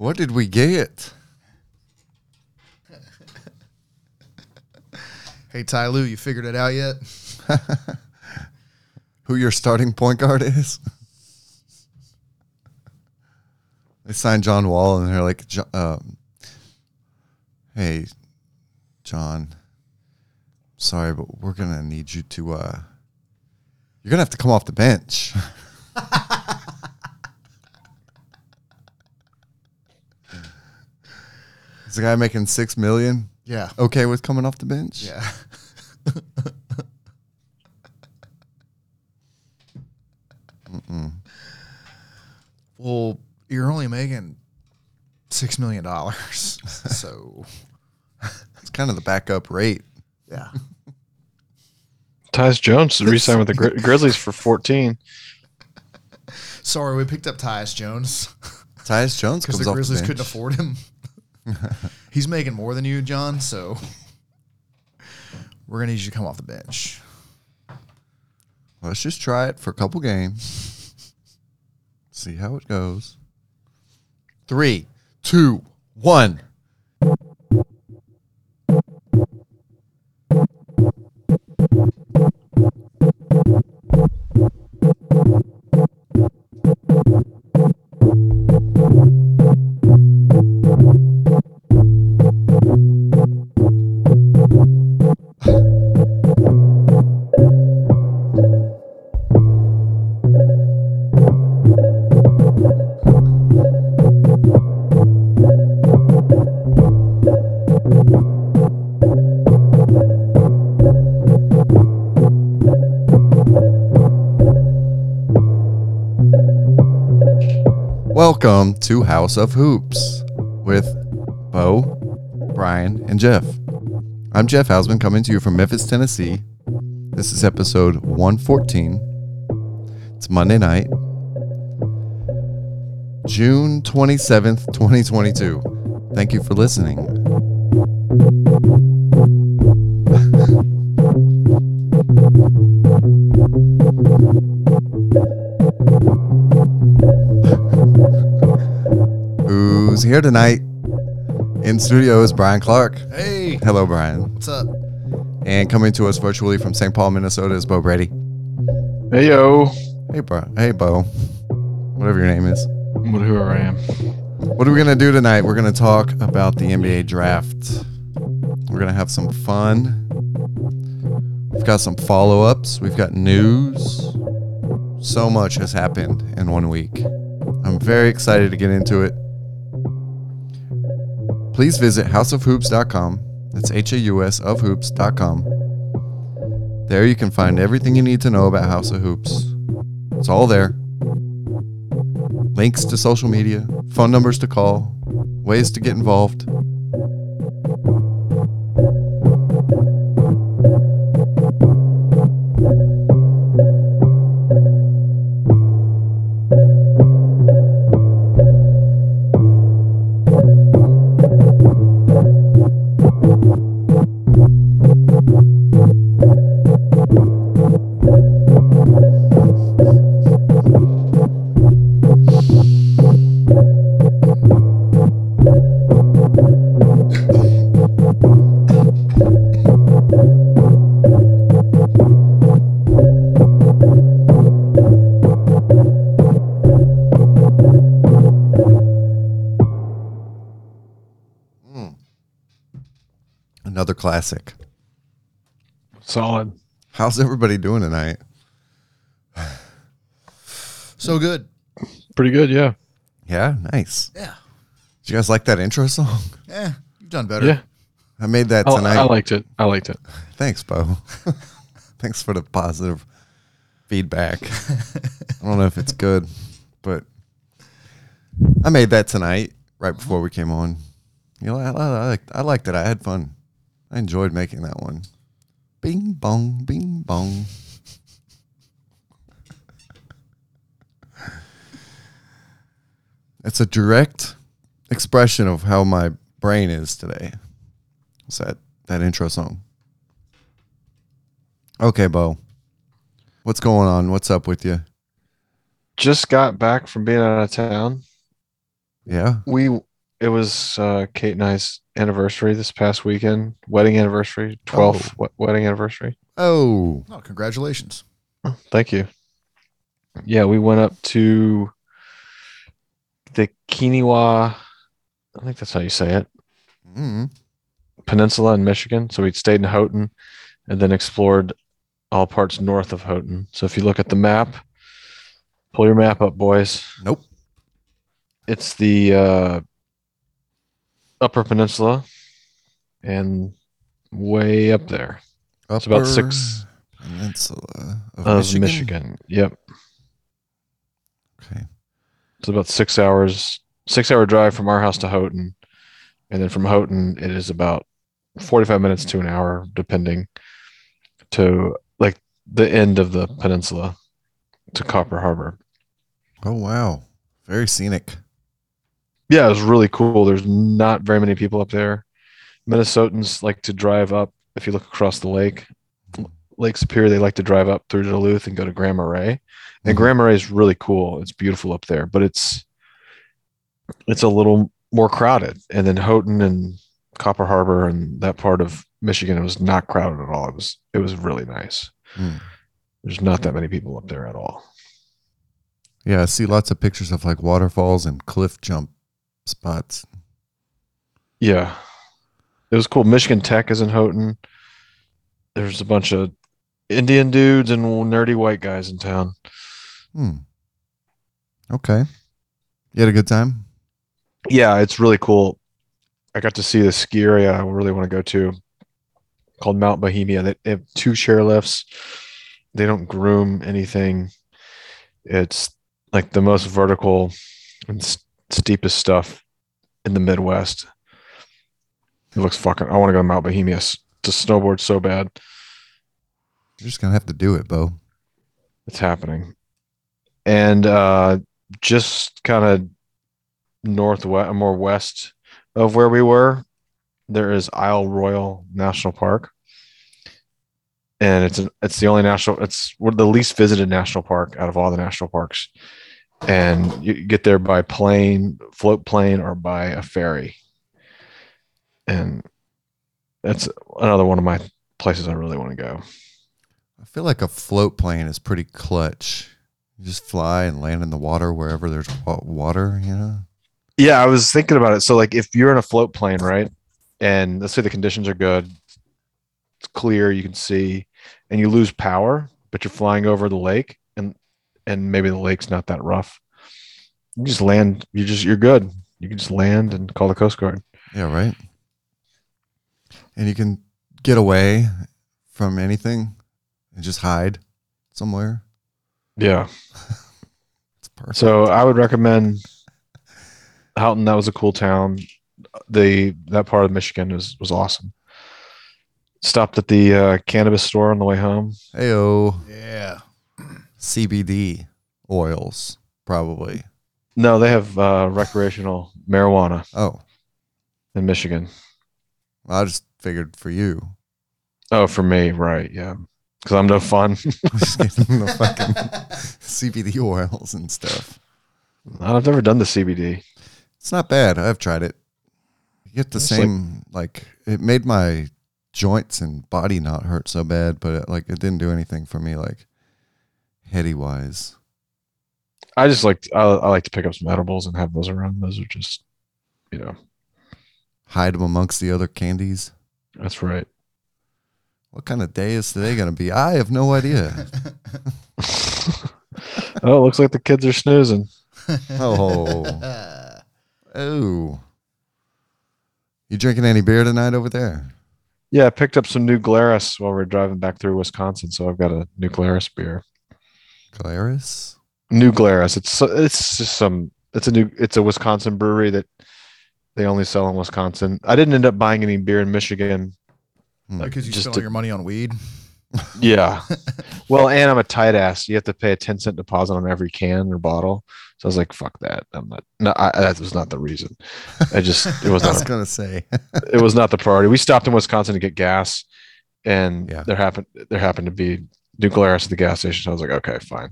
What did we get? Hey Ty Lue, you figured it out yet? Who your starting point guard is? they signed John Wall, and they're like, um, "Hey, John, sorry, but we're gonna need you to. uh You're gonna have to come off the bench." Is the guy making six million Yeah. okay with coming off the bench? Yeah. well, you're only making six million dollars, so It's kind of the backup rate. yeah. Tyus Jones re-signed with the Gri- Grizzlies for 14. Sorry, we picked up Tyus Jones Tyus Jones because comes the off Grizzlies the bench. couldn't afford him. He's making more than you, John. So we're gonna need you to come off the bench. Let's just try it for a couple games. See how it goes. Three, two, one. Welcome to House of Hoops with Bo, Brian, and Jeff. I'm Jeff Hausman coming to you from Memphis, Tennessee. This is episode 114. It's Monday night, June 27th, 2022. Thank you for listening. Who's here tonight? In studio is Brian Clark. Hey, Hello, Brian. what's up? And coming to us virtually from St. Paul, Minnesota is Bo Brady. Hey, yo. Hey, bro. Hey, Bo. Whatever your name is. Whoever I am. What are we going to do tonight? We're going to talk about the NBA draft. We're going to have some fun. We've got some follow ups. We've got news. So much has happened in one week. I'm very excited to get into it. Please visit hausofhoops.com. That's H A U S of hoops.com. There you can find everything you need to know about House of Hoops. It's all there links to social media, phone numbers to call, ways to get involved. Classic. Solid. How's everybody doing tonight? So good. Pretty good, yeah. Yeah, nice. Yeah. Did you guys like that intro song? Yeah. You've done better. Yeah. I made that I, tonight. I liked it. I liked it. Thanks, Bo. Thanks for the positive feedback. I don't know if it's good, but I made that tonight right before we came on. You know, I, I, I liked, I liked it. I had fun. I enjoyed making that one. Bing bong, bing bong. It's a direct expression of how my brain is today. It's that that intro song. Okay, Bo. What's going on? What's up with you? Just got back from being out of town. Yeah. We it was uh, Kate and I's anniversary this past weekend, wedding anniversary, 12th we- wedding anniversary. Oh, Oh, congratulations. Thank you. Yeah, we went up to the Keweenaw, I think that's how you say it, mm, peninsula in Michigan. So we stayed in Houghton and then explored all parts north of Houghton. So if you look at the map, pull your map up, boys. nope. It's the uh, Upper Peninsula and way up there It's about six- peninsula of, of Michigan. Michigan. Yep. Okay. It's about six hours, six hour drive from our house to Houghton. And then from Houghton, it is about 45 minutes to an hour, depending to like the end of the peninsula to Copper Harbor. Oh wow, very scenic. Yeah, it was really cool. There's not very many people up there. Minnesotans like to drive up. If you look across the lake, Lake Superior, they like to drive up through Duluth and go to Grand Marais. And Mhm. Grand Marais is really cool. It's beautiful up there, but it's it's a little more crowded. And then Houghton and Copper Harbor and that part of Michigan, it was not crowded at all. It was it was really nice. Hmm. There's not that many people up there at all. Yeah, I see lots of pictures of like waterfalls and cliff jump spots. Yeah. It was cool. Michigan Tech is in Houghton. There's a bunch of Indian dudes and nerdy white guys in town. Hmm. Okay. You had a good time? Yeah, it's really cool. I got to see the ski area I really want to go to called Mount Bohemia. They have two chairlifts. They don't groom anything. It's like the most vertical and s- steepest stuff in the Midwest. It looks fucking. I want to go to Mount Bohemia to snowboard so bad. You're just gonna have to do it, Bo. It's happening. And uh, just kind of northwest, more west of where we were, there is Isle Royale National Park, and it's an, it's the only national. It's one of the least visited national park out of all the national parks, and you get there by plane, float plane, or by a ferry. And that's another one of my places I really want to go. I feel like a float plane is pretty clutch. You just fly and land in the water wherever there's water, you know? Yeah, I was thinking about it. So, like, if you're in a float plane, right, and let's say the conditions are good, it's clear, you can see, and you lose power, but you're flying over the lake, and and maybe the lake's not that rough. You just land. You just you're good. You can just land and call the Coast Guard. Yeah, right. And you can get away from anything and just hide somewhere. Yeah. It's perfect. So I would recommend Houghton. That was a cool town. The that part of Michigan was was awesome. Stopped at the uh, cannabis store on the way home. Heyo. Yeah. CBD oils, probably. No, they have uh, recreational marijuana Oh, in Michigan. I just figured for you. Oh, for me, right? Yeah, because I'm no fun. getting the fucking CBD oils and stuff. I've never done the CBD. It's not bad. I've tried it. You get the It's like- same like, it made my joints and body not hurt so bad, but it, like it didn't do anything for me like heady wise. I just like I, I like to pick up some edibles and have those around. Those are just, you know, Hide them amongst the other candies. that's right. What kind of day is today going to be? I have no idea. oh, it looks like the kids are snoozing. Oh, oh. You drinking any beer tonight over there? Yeah, I picked up some new Glarus while we are driving back through Wisconsin, so I've got a new Glarus beer. Glarus? New Glarus. It's it's just some. It's a new. It's a Wisconsin brewery that they only sell in Wisconsin. I didn't end up buying any beer in Michigan. Hmm. Because you Just spent to- all your money on weed. Yeah. well, and I'm a tight ass. You have to pay a 10 cent deposit on every can or bottle. So I was like, fuck that. I'm not, no, I, that was not the reason. I just, it was I was not, going to say. it was not the priority. We stopped in Wisconsin to get gas and Yeah. there happened, there happened to be New Glarus at the gas station. So I was like, okay, fine.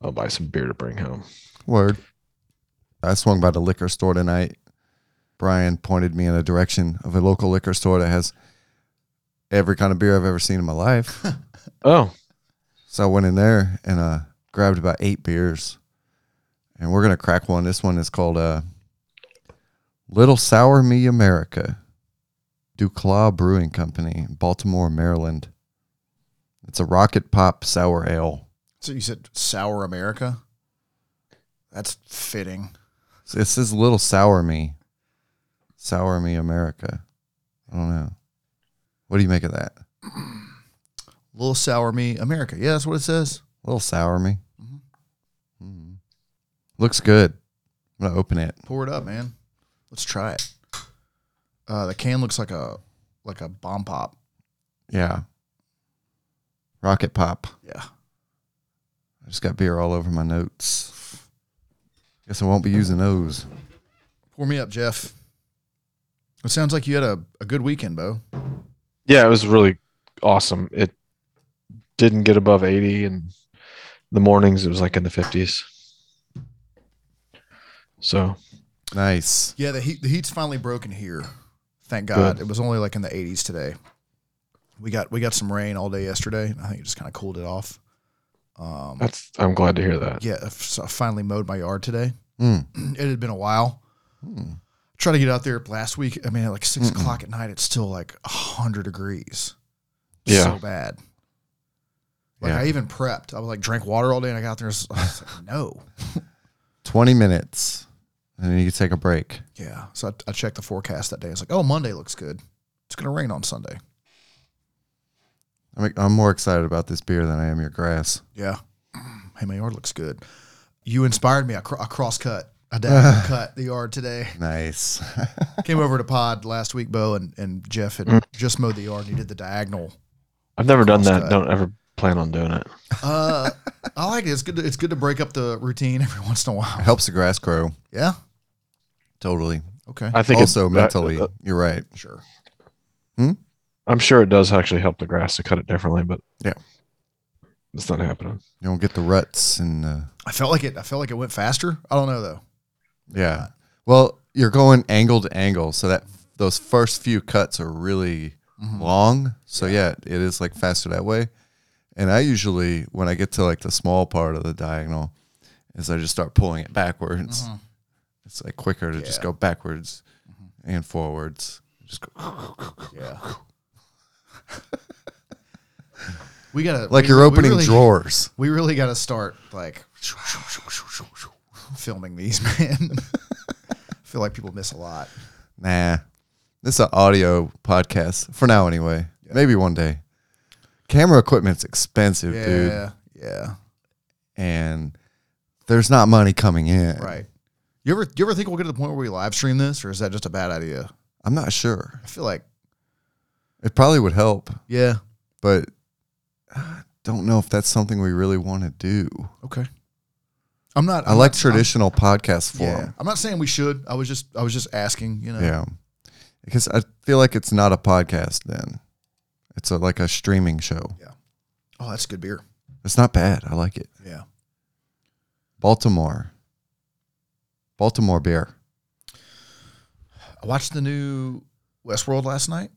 I'll buy some beer to bring home. Word. I swung by the liquor store tonight Brian pointed me in a direction of a local liquor store that has every kind of beer I've ever seen in my life. Oh, so I went in there and uh, grabbed about eight beers, and we're gonna crack one. This one is called uh, Little Sour Me America, Duclaw Brewing Company, Baltimore, Maryland. It's a rocket pop sour ale. So you said sour America? That's fitting. So It says Little Sour Me, Sour Me America. I don't know. What do you make of that? Little sour me America. Yeah, that's what it says. Little Sour Me. Mhm. Mm. Looks good. I'm gonna open it. Pour it up, man. Let's try it. Uh, the can looks like a like a bomb pop. Yeah. Rocket pop. Yeah. I just got beer all over my notes. Guess I won't be using those. Pour me up, Jeff. It sounds like you had a, a good weekend, Bo. yeah, it was really awesome. It didn't get above 80 and the mornings it was like in the 50s. So, Nice. Yeah, the heat the heat's finally broken here. Thank God. Good. It was only like in the 80s today. We got we got some rain all day yesterday. I think it just kind of cooled it off. Um, that's I'm glad to hear that. yeah, so I finally mowed my yard today. Mm. It had been a while. Mm. Tried to get out there last week. I mean, at like 6 Mm-mm. o'clock at night, it's still like hundred degrees. Yeah. so bad. Like Yeah. I even prepped. I was like drank water all day, and I got out there. And I was like, no. 20 minutes. And then you can take a break. Yeah. So I, I checked the forecast that day. I was like, oh, Monday looks good. It's gonna rain on Sunday. I'm, I'm more excited about this beer than I am your grass. Yeah. Hey, my yard looks good. You inspired me. I, cr- I cross cut. I diagonal cut the yard today. Nice. Came over to Pod last week, Bo, and, and Jeff had Mm. just mowed the yard and he did the diagonal. I've never done that. cut. Don't ever plan on doing it. Uh, I like it. It's good. To, it's good to break up the routine every once in a while. Helps the grass grow. Yeah. Totally. Okay. I think it- also, mentally, uh, you're right. Sure. I'm sure it does actually help the grass to cut it differently, but Yeah. it's not happening. You don't get the ruts and uh, I felt like it. I felt like it went faster. I don't know though. yeah. Well, you're going angle to angle, so that those first few cuts are really Mhm. long. So yeah, it is like faster that way. And I usually, when I get to like the small part of the diagonal, is I just start pulling it backwards. Mhm. It's like quicker to just go backwards and forwards. Just go Yeah. We gotta like we- you're we opening really- drawers. We really got to start like filming these, man. I feel like people miss a lot. Nah, this is an audio podcast for now, anyway. Yeah. Maybe one day. Camera equipment's expensive, dude, Yeah, yeah, and there's not money coming in. right. You ever you ever think we'll get to the point where we live stream this, or is that just a bad idea? I'm not sure. I feel like It probably would help, yeah. but I don't know if that's something we really want to do. Okay. I'm not. I I'm like not- traditional podcast I'm, yeah, form. I'm not saying we should. I was just I was just asking. You know. Yeah. Because I feel like it's not a podcast then. It's a, like a streaming show. Yeah. Oh, that's good beer. It's not bad. I like it. Yeah. Baltimore. Baltimore beer. I watched the new Westworld last night.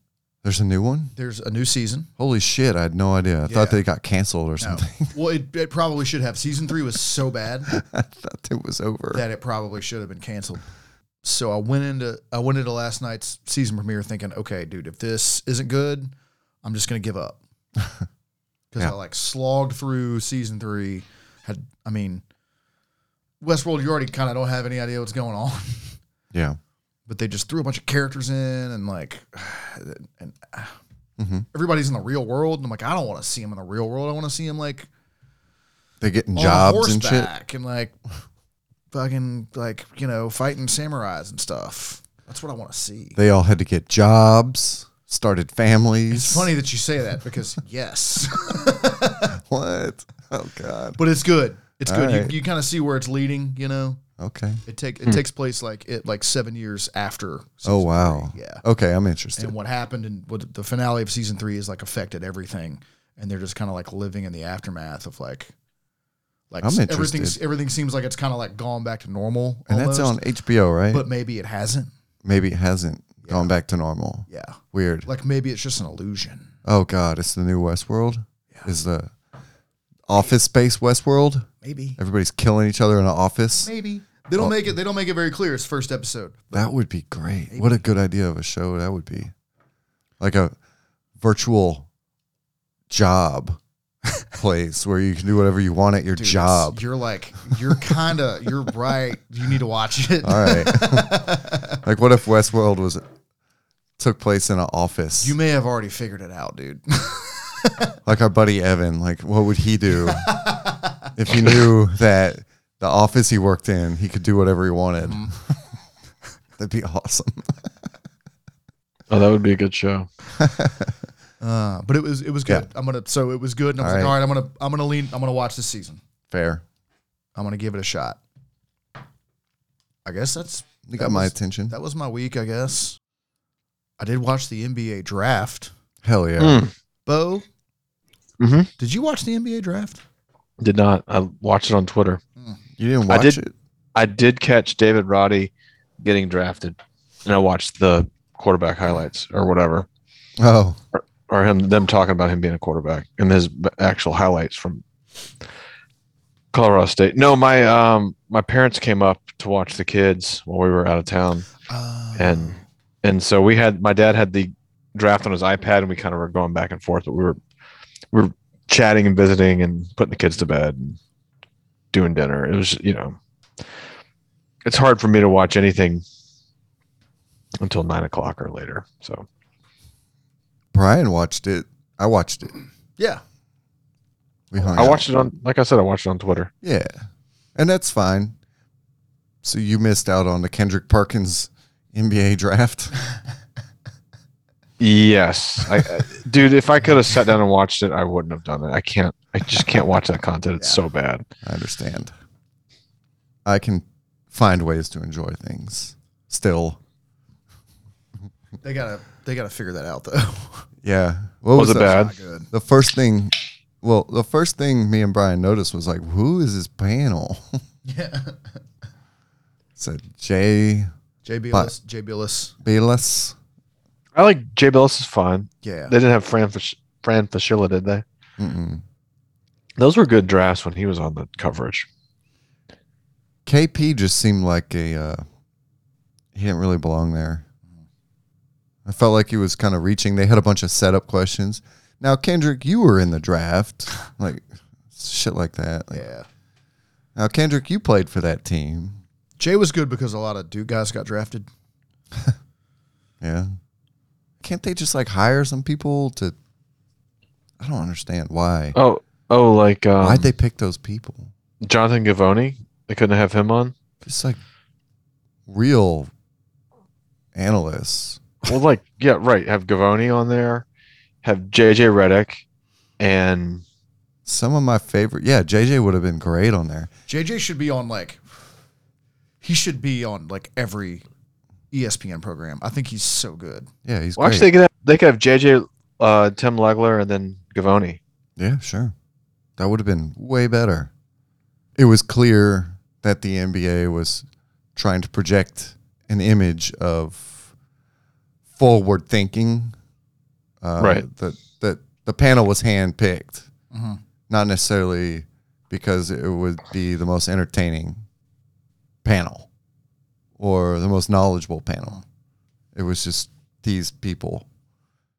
There's a new one? There's a new season. Holy shit, I had no idea. I thought they got canceled or No. something. well, it, it probably should have. Season three was so bad I thought it was over. that it probably should have been canceled. So I went into I went into last night's season premiere thinking, okay, dude, if this isn't good, I'm just gonna give up. Because I like slogged through season three. Had I mean, Westworld, you already kind of don't have any idea what's going on, yeah. But they just threw a bunch of characters in and like, and hmm everybody's in the real world. And I'm like, I don't want to see them in the real world. I want to see them like They're getting jobs and shit. and like fucking like you know fighting samurais and stuff. That's what I want to see. They all had to get jobs, started families. It's funny that you say that because yes, What? Oh God. but it's good. It's good. Alright. You, you kind of see where it's leading. You know, Okay. it take it hmm. takes place like it like seven years after. Oh wow. three. Yeah. Okay, I'm interested. And what happened and what the finale of season three is like affected everything, and they're just kind of like living in the aftermath of like. Like I'm everything's everything seems like it's kind of like gone back to normal, and that's on HBO, right? but maybe it hasn't. maybe it hasn't gone back to normal. Yeah. Weird. Like maybe it's just an illusion. Oh God, it's the new Westworld. Yeah. Is the office space Westworld? Maybe. Everybody's killing each other in an office. Maybe. They don't oh. make it they don't make it very clear. It's first episode. That would be great. What a good idea of a show that would be. Like a virtual job place where you can do whatever you want at your Dude, it's- job. You're like you're kinda you're right. You need to watch it. All right. like what if Westworld was took place in an office? You may have already figured it out, dude. like our buddy Evan, like what would he do if he knew that the office he worked in, he could do whatever he wanted? Mm-hmm. That'd be awesome. Oh, that would be a good show. Uh, but it was it was good. I'm gonna so it was good, and I was All like, right. all right, I'm gonna I'm gonna lean, I'm gonna watch this season. Fair. I'm gonna give it a shot. I guess that's You that got my was- attention. That was my week, I guess. I did watch the NBA draft. Hell yeah. Mm. Bo, Mhm. did you watch the NBA draft? Did not. I watched it on Twitter. You didn't I did- it? I did catch David Roddy getting drafted, and I watched the quarterback highlights or whatever, Oh, or him them talking about him being a quarterback and his actual highlights from Colorado State. No, my um my parents came up to watch the kids while we were out of town, Uh, and and so we had my dad had the draft on his iPad, and we kind of were going back and forth, but we were we were chatting and visiting and putting the kids to bed and doing dinner. It was you know, it's hard for me to watch anything until nine o'clock or later. So Brian watched it. I watched it. yeah. We hung I out. watched it on, like I said, I watched it on Twitter. Yeah. And that's fine. So you missed out on the Kendrick Perkins NBA draft. Yes, I, I- dude. If I could have sat down and watched it, I wouldn't have done it. I can't. I just can't watch that content. It's so bad. I understand. I can find ways to enjoy things still. They gotta they gotta figure that out though. Yeah. What Was it the, bad? Good. The first thing, well, the first thing me and Brian noticed was like, who is this panel? Yeah. said Jay Jay Bilas. Jay Bilas. Bayless. I like Jay Bilas is fine. Yeah. They didn't have Fran Fas- Fran Fraschilla, did they? Mm-mm. Those were good drafts when he was on the coverage. KP just seemed like a uh, he didn't really belong there. I felt like he was kind of reaching. They had a bunch of setup questions. Now Kendrick, you were in the draft, like shit like that. Like, yeah. Now Kendrick, you played for that team. Jay was good because a lot of Duke guys got drafted. Yeah. Can't they just like hire some people to? I don't understand why. Oh, oh, like um, Why'd they pick those people? Jonathan Givony? They couldn't have him on. Just like real analysts. Well, like yeah, right. Have Givony on there. Have JJ Redick, and Some of my favorite. Yeah, JJ would have been great on there. JJ should be on like he should be on like every ESPN program. I think he's so good. Yeah, he's well, great. actually, they could have, they could have JJ, uh, Tim Legler, and then Givony. Yeah, sure. That would have been way better. It was clear that the NBA was trying to project an image of forward thinking. Uh, Right. That that the panel was handpicked, Mhm. not necessarily because it would be the most entertaining panel or the most knowledgeable panel. It was just these people.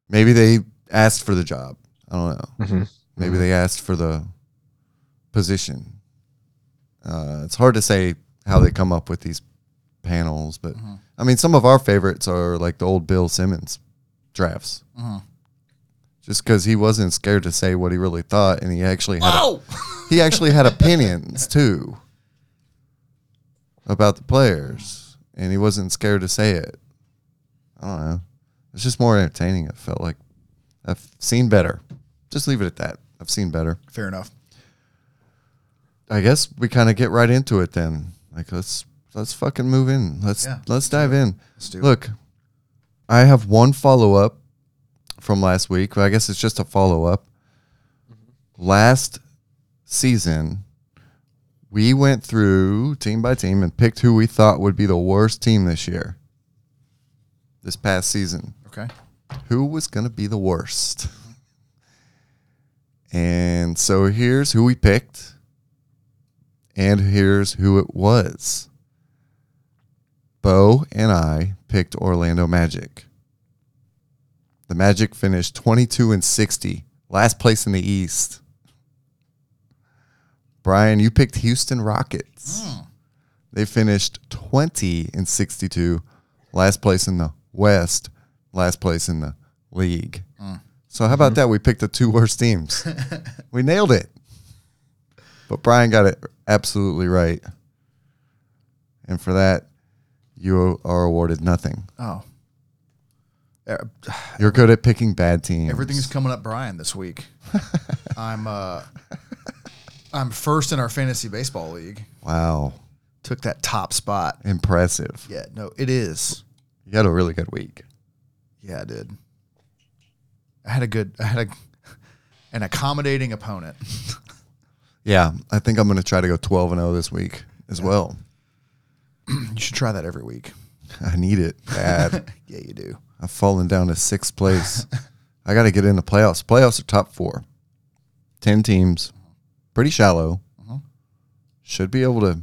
Maybe they asked for the job. I don't know. Mhm. Maybe they asked for the position. Uh, it's hard to say how they come up with these panels, but I mean, some of our favorites are like the old Bill Simmons drafts. Mhm. Just because he wasn't scared to say what he really thought, and he actually had a, he actually had opinions too about the players, and he wasn't scared to say it. I don't know. It's just more entertaining. It felt like I've seen better. Just leave it at that. I've seen better. fair enough. I guess we kind of get right into it then. Like let's let's fucking move in. Let's Yeah, let's dive in. Let's do it. Look, I have one follow up from last week. But I guess it's just a follow up. Mm-hmm. Last season, we went through team by team and picked who we thought would be the worst team this year. this past season. Okay. Who was going to be the worst? And so here's who we picked, and here's who it was. Bo and I picked Orlando Magic. The Magic finished 22 and 60, last place in the East. Brian, you picked Houston Rockets. Hmm. They finished 20 and 62, last place in the West, last place in the league. Hmm. So how about mm-hmm. that? We picked the two worst teams. we nailed it. But Brian got it absolutely right. And for that, you are awarded nothing. Oh. Uh, You're good at picking bad teams. Everything's coming up Brian this week. I'm uh I'm first in our fantasy baseball league. Wow. Took that top spot. Impressive. Yeah, no, it is. You had a really good week. Yeah, I did. I had a good I had a an accommodating opponent. Yeah, I think I'm going to try to go 12 and 0 this week as well. You should try that every week. I need it bad. Yeah, you do. I've fallen down to sixth place. I got to get in the playoffs. Playoffs are top four. 10 teams. Pretty shallow. Uh-huh. Should be able to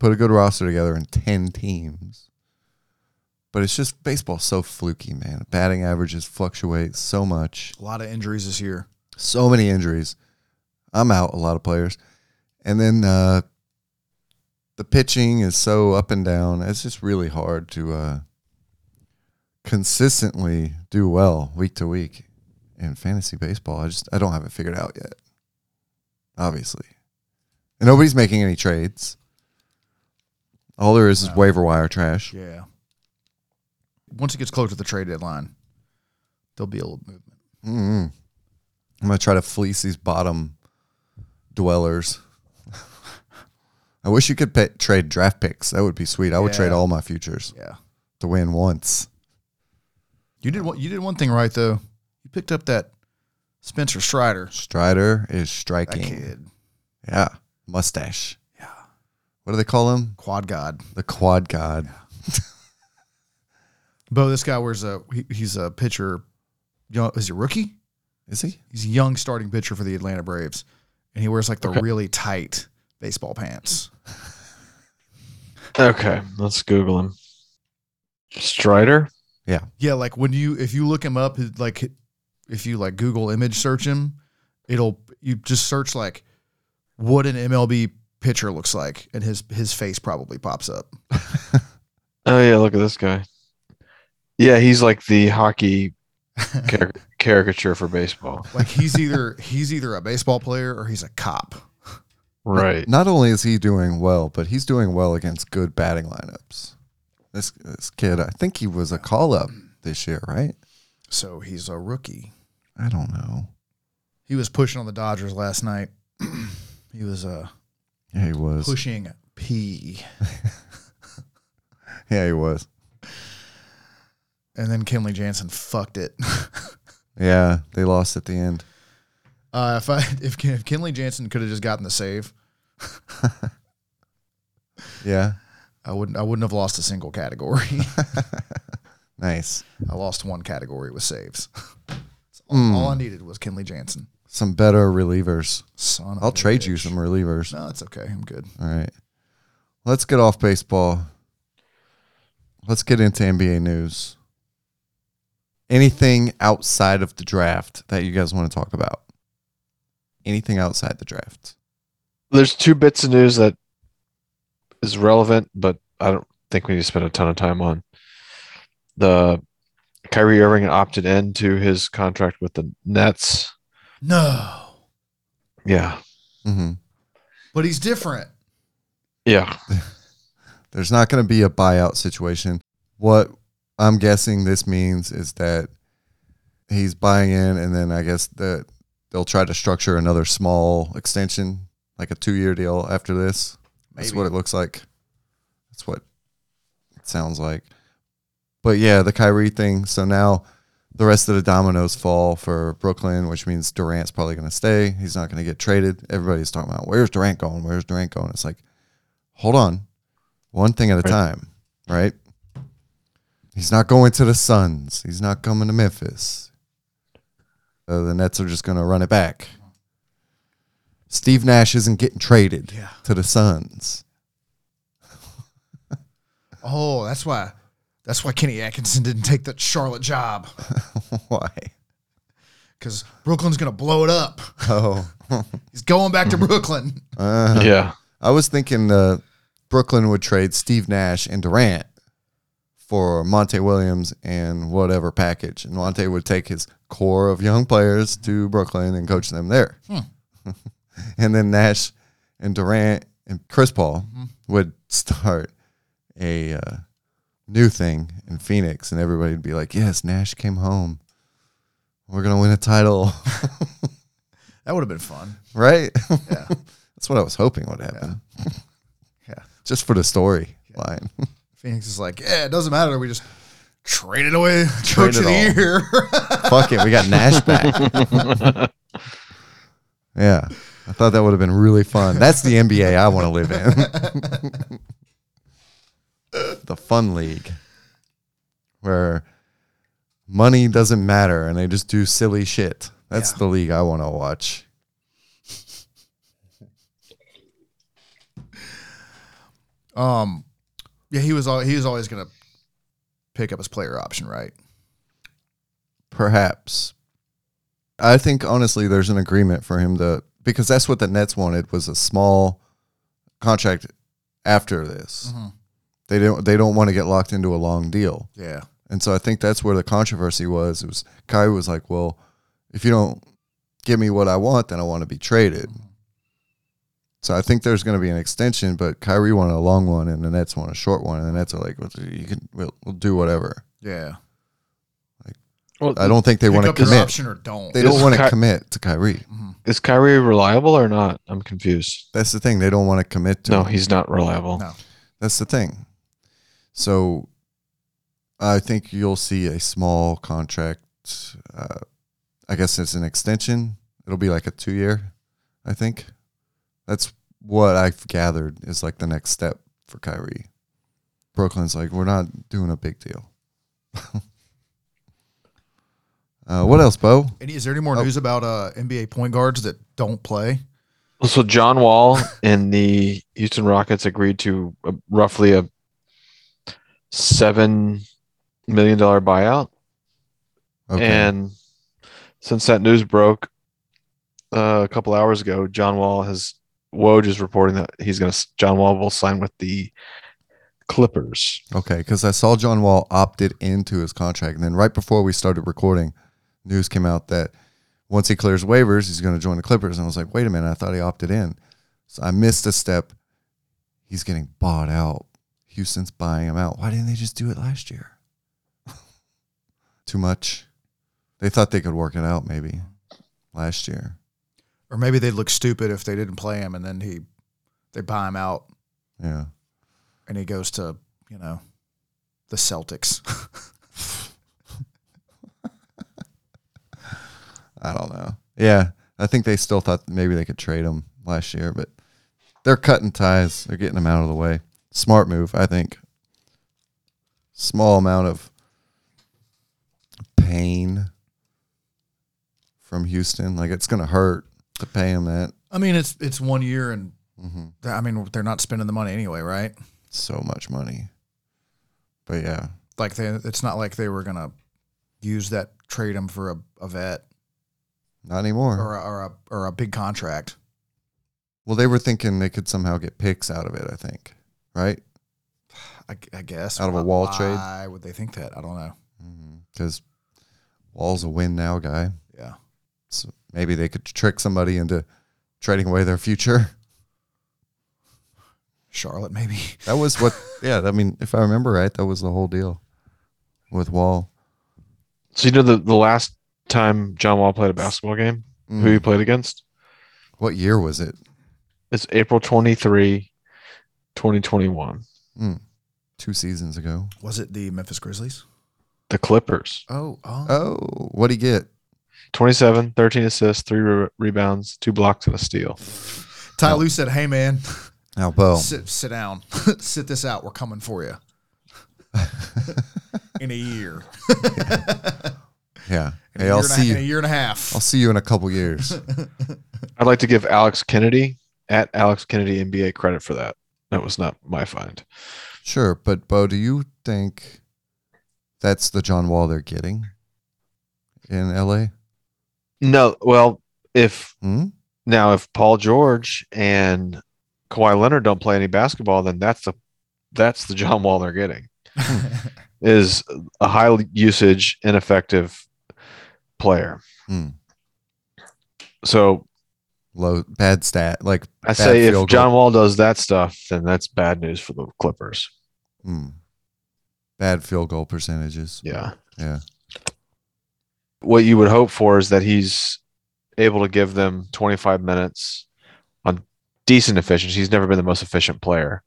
put a good roster together in 10 teams. But it's just baseball so fluky, man. Batting averages fluctuate so much. A lot of injuries this year. So many injuries. I'm out a lot of players. And then uh, the pitching is so up and down. It's just really hard to uh, consistently do well week to week in fantasy baseball. I just I don't have it figured out yet. Obviously. And nobody's making any trades. All there is is waiver wire trash. Yeah. Once it gets close to the trade deadline, there'll be a little movement. mm I'm gonna try to fleece these bottom dwellers. I wish you could pay, trade draft picks. That would be sweet. I would trade all my futures Yeah. to win once. You did one you did one thing right though. You picked up that Spencer Strider. Strider is That striking. kid. Yeah, mustache. Yeah. What do they call him? Quad God. The quad god. Bo, this guy wears a he, he's a pitcher. You know, is he a rookie? Is he? He's a young starting pitcher for the Atlanta Braves. And he wears like the Okay. really tight baseball pants. Okay, let's Google him. Strider. Yeah, Yeah, like when you if you look him up, like if you like Google image search him, it'll you just search like what an MLB pitcher looks like, and his his face probably pops up. Oh yeah, look at this guy. Yeah, he's like the hockey car- caricature for baseball. Like he's either he's either a baseball player or he's a cop. Right. Not only is he doing well, but he's doing well against good batting lineups. This this kid, I think he was a call up this year, right? So he's a rookie. I don't know. He was pushing on the Dodgers last night. he was uh Yeah, he was. pushing P. Yeah, he was. And then Kenley Jansen fucked it. Yeah, they lost at the end. Uh, if I if, if Kenley Jansen could have just gotten the save, Yeah, I wouldn't I wouldn't have lost a single category. nice. I lost one category with saves. That's Hmm. all, all I needed was Kenley Jansen. Some better relievers. Son of I'll trade you some relievers. No, it's okay. I'm good. All right. Let's get off baseball. Let's get into NBA news. Anything outside of the draft that you guys want to talk about? Anything outside the draft? There's two bits of news that is relevant, but I don't think we need to spend a ton of time on. The Kyrie Irving opted in to his contract with the Nets. No, Yeah. Mm-hmm. but he's different. Yeah. There's not going to be a buyout situation. What I'm guessing this means is that he's buying in, and then I guess that they'll try to structure another small extension, like a two year deal after this. That's what it looks like. That's what it sounds like. But yeah, the Kyrie thing. So now the rest of the dominoes fall for Brooklyn, which means Durant's probably going to stay. He's not going to get traded. Everybody's talking about where's Durant going? Where's Durant going? It's like, hold on, one thing at a Right. time, right? He's not going to the Suns. He's not coming to Memphis. Uh, the Nets are just going to run it back. Steve Nash isn't getting traded Yeah. to the Suns. Oh, that's why. That's why Kenny Atkinson didn't take that Charlotte job Why? because Brooklyn's gonna blow it up. Oh, He's going back to Brooklyn. uh, yeah. I was thinking uh, Brooklyn would trade Steve Nash and Durant for Monty Williams and whatever package, and Monty would take his core of young players to Brooklyn and coach them there. and then Nash and Durant and Chris Paul would start a uh, new thing in Phoenix, and everybody would be like, "Yes, Nash came home. We're gonna win a title." That would have been fun. right? Yeah. That's what I was hoping would happen. Yeah. Just for the story line. Phoenix is like, yeah, it doesn't matter. We just traded away Trade coach of it the year. Fuck it, we got Nash back. yeah. I thought that would have been really fun. That's the NBA I want to live in. the fun league. Where money doesn't matter and they just do silly shit. That's Yeah. the league I want to watch. um, yeah, he was al- he was always gonna pick up his player option, right? Perhaps. I think honestly there's an agreement for him to because that's what the Nets wanted was a small contract after this. Mm-hmm. They don't they don't want to get locked into a long deal. Yeah. And so I think that's where the controversy was. It was Kyrie was like, "Well, if you don't give me what I want, then I want to be traded." Mm-hmm. So I think there's going to be an extension, but Kyrie wanted a long one, and the Nets want a short one, and the Nets are like, well, "You can, we'll, we'll do whatever." Yeah. Well, I don't think they want to commit. option or don't. They Is don't want to Ky- commit to Kyrie. is Kyrie reliable or not? I'm confused. That's the thing. They don't want to commit to. No, him. he's not reliable. No. That's the thing. So I think you'll see a small contract. Uh, I guess it's an extension. It'll be like a two year, I think. That's what I've gathered is like the next step for Kyrie. Brooklyn's like, we're not doing a big deal. uh, what else, Bo? Any, is there any more Oh. news about uh, NBA point guards that don't play? So John Wall and the Houston Rockets agreed to a, roughly a seven million dollar buyout, Okay. and since that news broke uh, a couple hours ago, John Wall has Woj is reporting that he's gonna John Wall will sign with the Clippers. Okay, because I saw John Wall opted into his contract, and then right before we started recording, news came out that once he clears waivers, he's going to join the Clippers. And I was like, wait a minute, I thought he opted in, so I missed a step. He's getting bought out. Houston's buying him out. Why didn't they just do it last year? Too much. They thought they could work it out maybe last year. Or maybe they'd look stupid if they didn't play him and then he they buy him out Yeah. and he goes to, you know, the Celtics. I don't know. Yeah, I think they still thought maybe they could trade him last year, but they're cutting ties. They're getting him out of the way. Smart move, I think. Small amount of pain from Houston. Like it's gonna hurt to pay him that. I mean, it's it's one year and hmm I mean, they're not spending the money anyway, right? So much money. But yeah, Like they it's not like they were going to use that trade him for a, a vet not anymore. or a, or a or a big contract. Well, they were thinking they could somehow get picks out of it. I think, right? I, I guess Out of a Why- wall trade? Why would they think that? I don't know. Because Wall's a win now guy. Yeah. So maybe they could trick somebody into trading away their future. Charlotte maybe. That was what, yeah, I mean, if I remember right, that was the whole deal with Wall. So you know the the last time John Wall played a basketball game, who he Mm. played against? What year was it? It's April 23, 2021. Two seasons ago. Was it the Memphis Grizzlies? The Clippers. Oh, oh. Oh, what'd he get? 27, 13 assists, three re- rebounds, two blocks, and a steal. Ty Lue said, "Hey man, Now, Bo. sit sit down, sit this out. We're coming for you." in a year. Yeah. In a Hey, year I'll see a- see in a year and a half. I'll see you in a couple years. I'd like to give Alex Kennedy at Alex Kennedy NBA credit for that. That was not my find. Sure, but Bo, do you think that's the John Wall they're getting in LA? No, well, if Hmm? now if Paul George and Kawhi Leonard don't play any basketball, then that's the that's the John Wall they're getting. Is a high usage, ineffective player. Hmm. So Low bad stat. Like I say if field John. Wall does that stuff, then that's bad news for the Clippers. Hmm. bad field goal percentages. Yeah. Yeah. What you would hope for is that he's able to give them 25 minutes on decent efficiency. He's never been the most efficient player,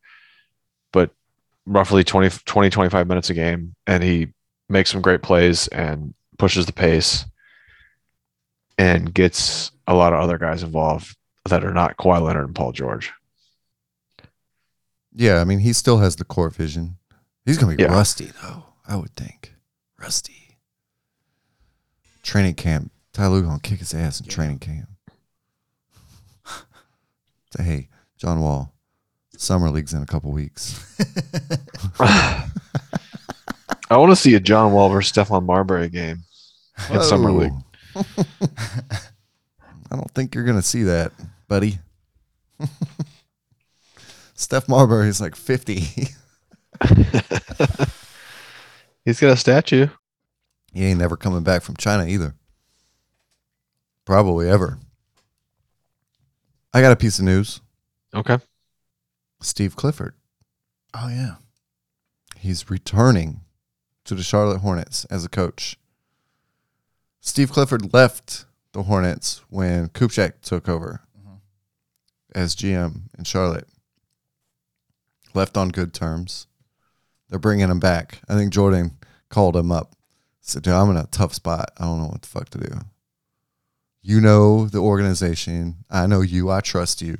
but roughly 20, 20 25 minutes a game. And he makes some great plays and pushes the pace and gets a lot of other guys involved that are not Kawhi Leonard and Paul George. Yeah, I mean he still has the core vision. He's gonna be Yeah. rusty though, I would think. Rusty. Training camp. Tyler gonna kick his ass in Yeah. training camp. Say, hey, John Wall, summer league's in a couple weeks. I want to see a John Wall versus Stephon Marbury game in summer league. I don't think you're gonna see that, buddy. Steph Marbury is like 50. He's got a statue. He ain't never coming back from China either. Probably ever. I got a piece of news. Okay. Steve Clifford. oh yeah. He's returning to the Charlotte Hornets as a coach. Steve Clifford left the Hornets when Kupchak took over Mhm. as GM in Charlotte. Left on good terms. They're bringing him back. I think Jordan called him up. Said, dude, I'm in a tough spot. I don't know what the fuck to do. You know the organization. I know you. I trust you.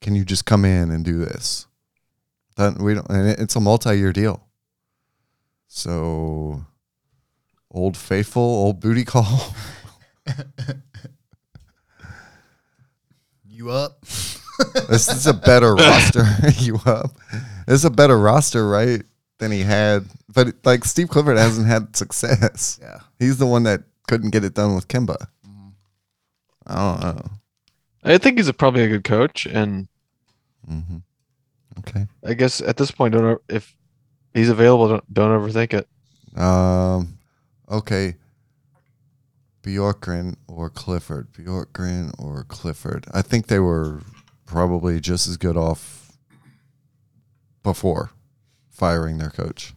Can you just come in and do this? That we don't. And it- it's a multi-year deal. So, old faithful, old booty call. You up? this is a better roster. you up? This is a better roster, right? Than he had. But like Steve Clifford hasn't had success. Yeah. He's the one that couldn't get it done with Kemba. Mhm. I don't know. I think he's a, probably a good coach, and hmm Okay. I guess at this point, don't if he's available, don't, don't overthink it. Um. Okay. Bjorkgren or Clifford? Bjorkgren or Clifford? I think they were probably just as good off before firing their coach.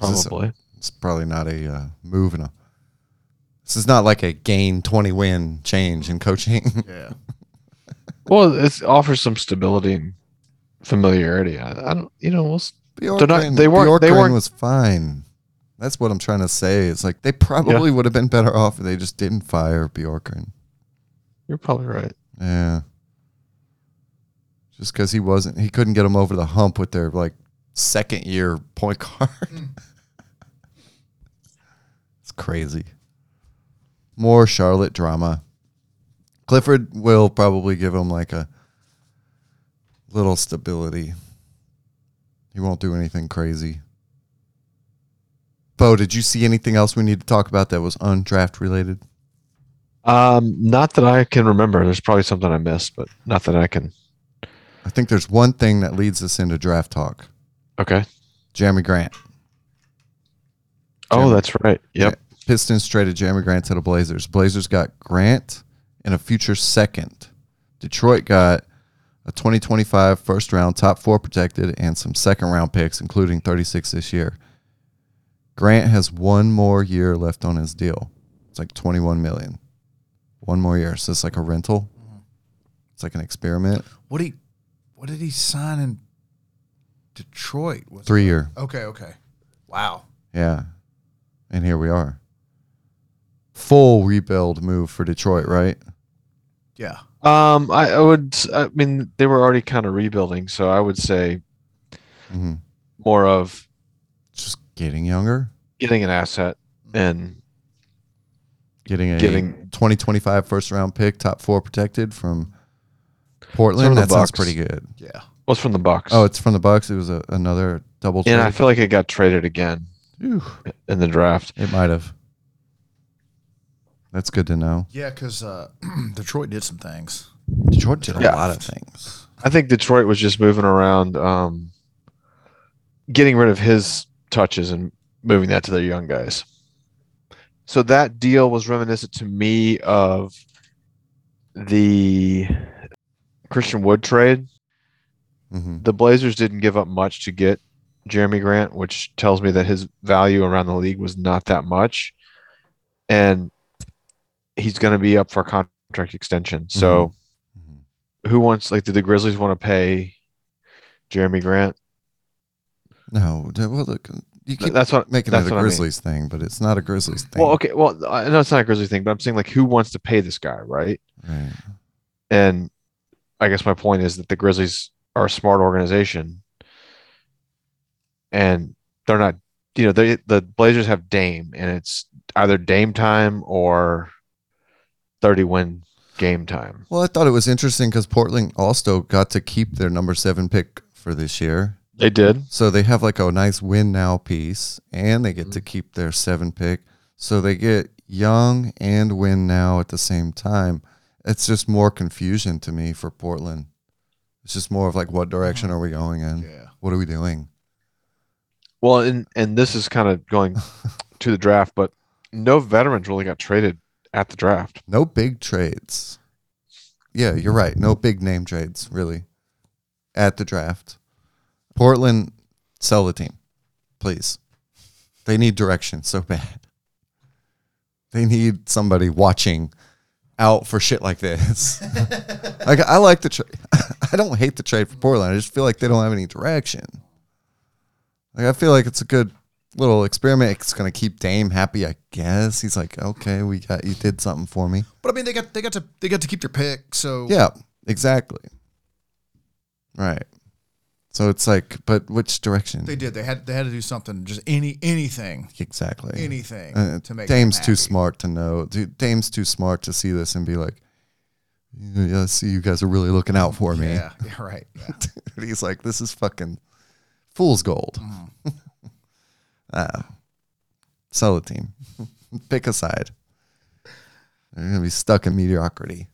This is- Probably. It's probably not a uh, move in a. This is not like a gain twenty win change in coaching. Yeah. Well, it offers some stability and familiarity. I, I don't, you know, we'll, s- Bjorkgren, not- they weren't- they weren't- was fine. That's what I'm trying to say. It's like they probably would have been better off if they just didn't fire Bjorkgren. you're probably right. Yeah. Just because he wasn't, he couldn't get them over the hump with their like second year point guard. it's crazy. More Charlotte drama. Clifford will probably give him like a little stability. He won't do anything crazy. Bo, did you see anything else we need to talk about that was undraft related? Um, not that I can remember. There's probably something I missed, but not that I can. I think there's one thing that leads us into draft talk. Okay. Jerami Grant. Oh, Jerami- that's right. Yep. Pistons traded Jerami Grant to the Blazers. Blazers got Grant and a future second. Detroit got a 2025 first round, top four protected, and some second round picks, including 36 this year. Grant has one more year left on his deal. It's like 21 million. One more year. So it's like a rental. Mm-hmm. It's like an experiment. What he what did he sign in Detroit? Was Three it- year. Okay, okay. Wow. Yeah. And here we are. Full rebuild move for Detroit, right? Yeah. Um, I, I would. I mean, they were already kind of rebuilding, so I would say hmm more of Just Getting younger, getting an asset and getting a Getting- 2025 first round pick, top four protected from Portland. From That sounds Bucks. pretty good. Yeah. was from the Bucks. Oh, it's from the Bucks. It was a, another double trade. and I feel like it got traded again Phew. in the draft. it might have. That's good to know. Yeah, because uh, Detroit did some things. Detroit did a Yeah. lot of things. I think Detroit was just moving around, um, getting rid of his touches and moving that to their young guys. So that deal was reminiscent to me of the Christian Wood trade. hmm The Blazers didn't give up much to get Jerami Grant, which tells me that his value around the league was not that much. And he's going to be up for a contract extension. So Mhm. who wants like did the Grizzlies want to pay Jerami Grant? No, well, look, you keep That's what making that's it a what I mean. Grizzlies thing, but it's not a Grizzlies thing. Well, okay, well I know it's not a Grizzlies thing, but I'm saying like who wants to pay this guy, right? Right. And I guess my point is that the Grizzlies are a smart organization, and they're not. You know, they the Blazers have Dame, and it's either Dame time or thirty win game time. Well, I thought it was interesting because Portland also got to keep their number seven pick for this year. They did. So they have like a nice win now piece, and they get Mm-hmm. to keep their seven pick. So they get young and win now at the same time. It's just more confusion to me for Portland. It's just more of like, what direction mm-hmm. are we going in? Yeah. What are we doing? Well, and and this is kind of going to the draft, but no veterans really got traded at the draft. No big trades. Yeah, you're right. No big name trades, really, at the draft. Portland, sell the team, please. They need direction so bad. They need somebody watching out for shit like this. like I like the trade. I don't hate the trade for Portland. I just feel like they don't have any direction. Like I feel like it's a good little experiment. It's gonna keep Dame happy, I guess. He's like, okay, we got you did something for me. But I mean, they got they got to they got to keep their pick. So Yeah, exactly. Right. So it's like, but which direction? they did. They had they had to do something. Just any anything exactly. anything Uh, to make Dame's them too smart to know. Dude, Dame's too smart to see this and be like, "Yeah, see you guys are really looking out for me." Yeah. Yeah. Right. Yeah. He's like, "This is fucking fool's gold." Mm. Ah, sell the team. Pick a side. They're gonna be stuck in mediocrity.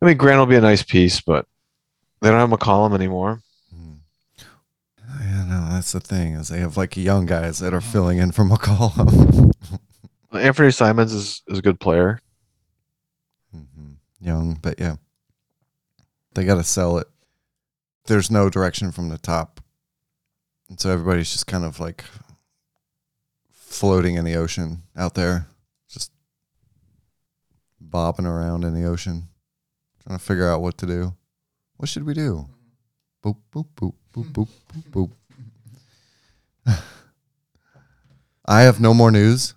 I mean, Grant will be a nice piece, but they don't have McCollum anymore. Yeah, no, that's the thing is they have like young guys that are filling in for McCollum. Anfernee Simons is, is a good player. hmm Young, but yeah, they got to sell it. There's no direction from the top, and so everybody's just kind of like floating in the ocean out there, just bobbing around in the ocean, trying to figure out what to do. What should we do? Boop boop boop boop boop boop boop. I have no more news.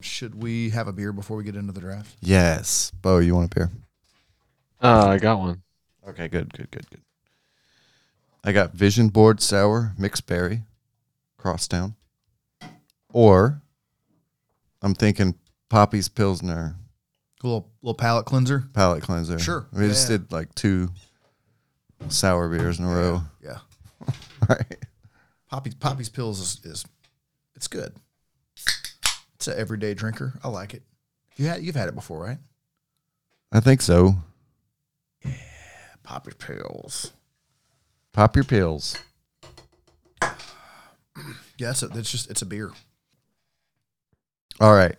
Should we have a beer before we get into the draft? Yes, Bo, you want a beer? Uh, I got one. Okay, good, good, good, good. I got Vision Board Sour Mixed Berry, Crosstown. Or I'm thinking Poppy's Pilsner A little little palate cleanser. palate cleanser. Sure, We just yeah. did like two sour beers in a row. Yeah. Right. Poppy's Poppy's pills is, is it's good. It's an everyday drinker. I like it. You had you've had it before, right? I think so. Yeah, Poppy's pills. Pop your pills. Yeah, it's a, it's just it's a beer. All right.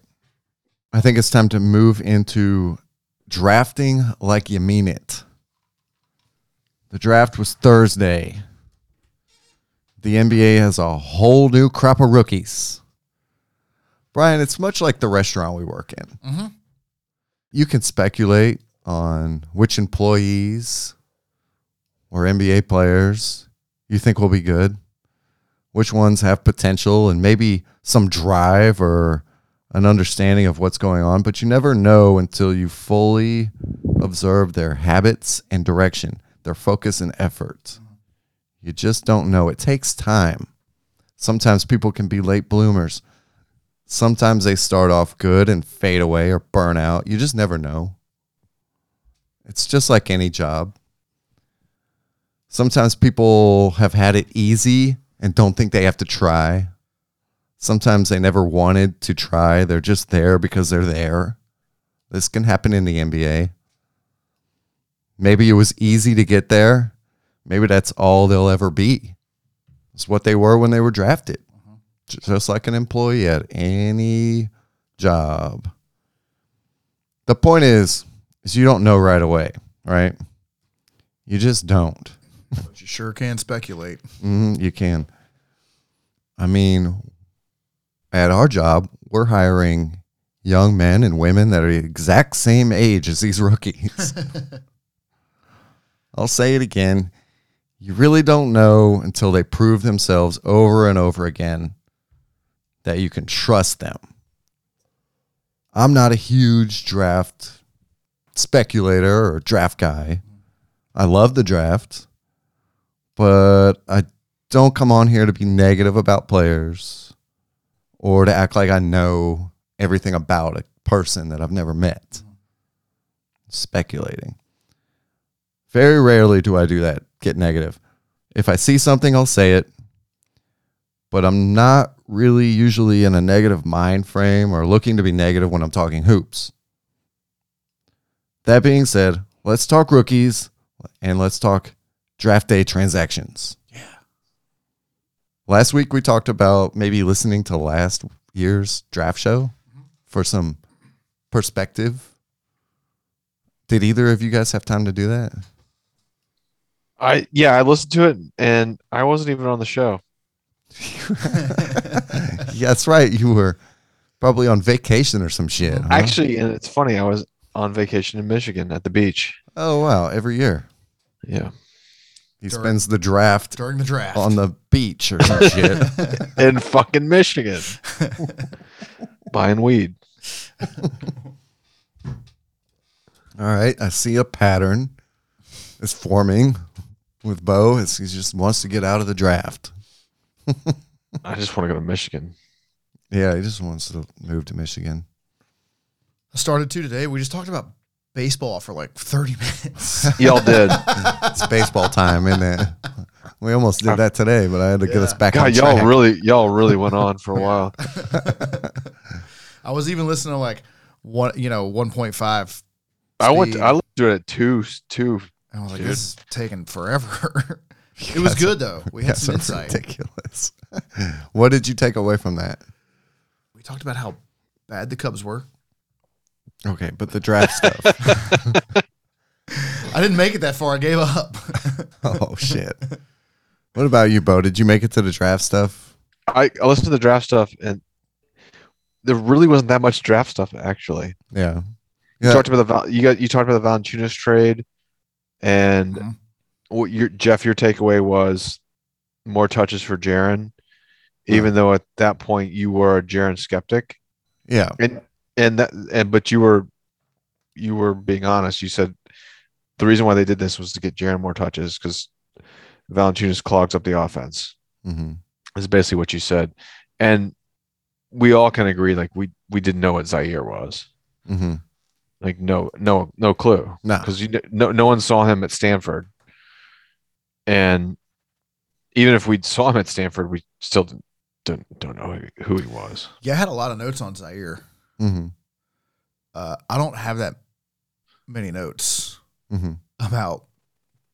I think it's time to move into drafting like you mean it. The draft was Thursday. The NBA has a whole new crop of rookies. Brian, it's much like the restaurant we work in. Mhm. You can speculate on which employees or NBA players you think will be good, which ones have potential and maybe some drive or an understanding of what's going on, but you never know until you fully observe their habits and direction, their focus and effort. You just don't know. It takes time. Sometimes people can be late bloomers. Sometimes they start off good and fade away or burn out. You just never know. It's just like any job. Sometimes people have had it easy and don't think they have to try. Sometimes they never wanted to try. They're just there because they're there. This can happen in the NBA. Maybe it was easy to get there. Maybe that's all they'll ever be. It's what they were when they were drafted. Just like an employee at any job. The point is, is you don't know right away, right? You just don't. But you sure can speculate. Mhm, you can. I mean, at our job, we're hiring young men and women that are the exact same age as these rookies. I'll say it again. You really don't know until they prove themselves over and over again that you can trust them. I'm not a huge draft speculator or draft guy. I love the draft, but I don't come on here to be negative about players or to act like I know everything about a person that I've never met. Speculating. Very rarely do I do that, get negative. If I see something, I'll say it, but I'm not really usually in a negative mind frame or looking to be negative when I'm talking hoops. That being said, let's talk rookies and let's talk draft day transactions. Last week we talked about maybe listening to last year's draft show for some perspective. Did either of you guys have time to do that? I yeah, I listened to it and I wasn't even on the show. yeah, that's right. You were probably on vacation or some shit. huh? Actually, and it's funny, I was on vacation in Michigan at the beach. oh wow, every year Yeah. He During- spends the draft During the draft. on the beach or some shit. In fucking Michigan. Buying weed. All right, I see a pattern is forming with Bo. As he just wants to get out of the draft. I just want to go to Michigan. Yeah, he just wants to move to Michigan. I started two today. We just talked about baseball for like 30 minutes. Y'all did. It's baseball time, isn't it? We almost did that today, but I had to get us Yeah. back on God, y'all really y'all really went on for a while. I was even listening to like one, you know, 1.5. I went to, I listened to it at two two I was like, Dude. this is taking forever. it was good though. We had some insight. Ridiculous. what did you take away from that? We talked about how bad the Cubs were. Okay, but the draft stuff. I didn't make it that far. I gave up. oh shit. What about you, Bo? Did you make it to the draft stuff? I, I listened to the draft stuff and there really wasn't that much draft stuff actually. Yeah. You Yeah. talked about the Val- you got you talked about the Valanciunas trade, and Mhm. what your Jeff your takeaway was more touches for Jaren, even though at that point you were a Jaren skeptic, Yeah. and and that and but you were you were being honest. You said the reason why they did this was to get Jaren more touches because Valanciunas clogs up the offense. hmm Is basically what you said, and we all can agree like we we didn't know what Ziaire was. hmm Like no no no clue. No. because you no no one saw him at Stanford, and even if we saw him at Stanford, we still didn't, don't don't know who- who he was. yeah, I had a lot of notes on Ziaire. Hmm Uh, I don't have that many notes hmm about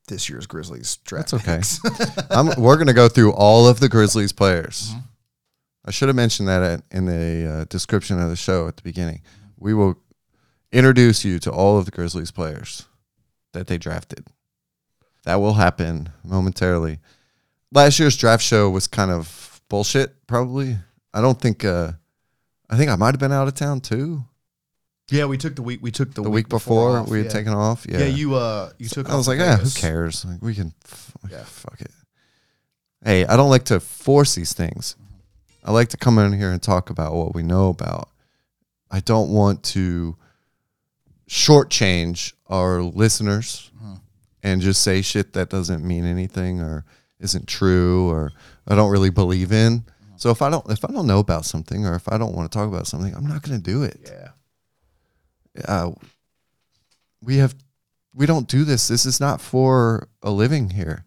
this year's Grizzlies draft. That's okay. I'm, we're going to go through all of the Grizzlies players. Mhm. I should have mentioned that at, in the uh, description of the show at the beginning. We will introduce you to all of the Grizzlies players that they drafted. That will happen momentarily. Last year's draft show was kind of bullshit, probably. I don't think, uh, I think I might have been out of town too. yeah, we took the week. We took the, The, week, before, off, we had yeah. taken off. Yeah. Yeah, you uh, you took. I was like, yeah, who cares? Like, we can, Yeah. fuck it. Hey, I don't like to force these things. I like to come in here and talk about what we know about. I don't want to shortchange our listeners Mhm. and just say shit that doesn't mean anything or isn't true or I don't really believe in. So if I don't if I don't know about something or if I don't want to talk about something, I'm not going to do it. Yeah. Uh, we have we don't do this. This is not for a living here.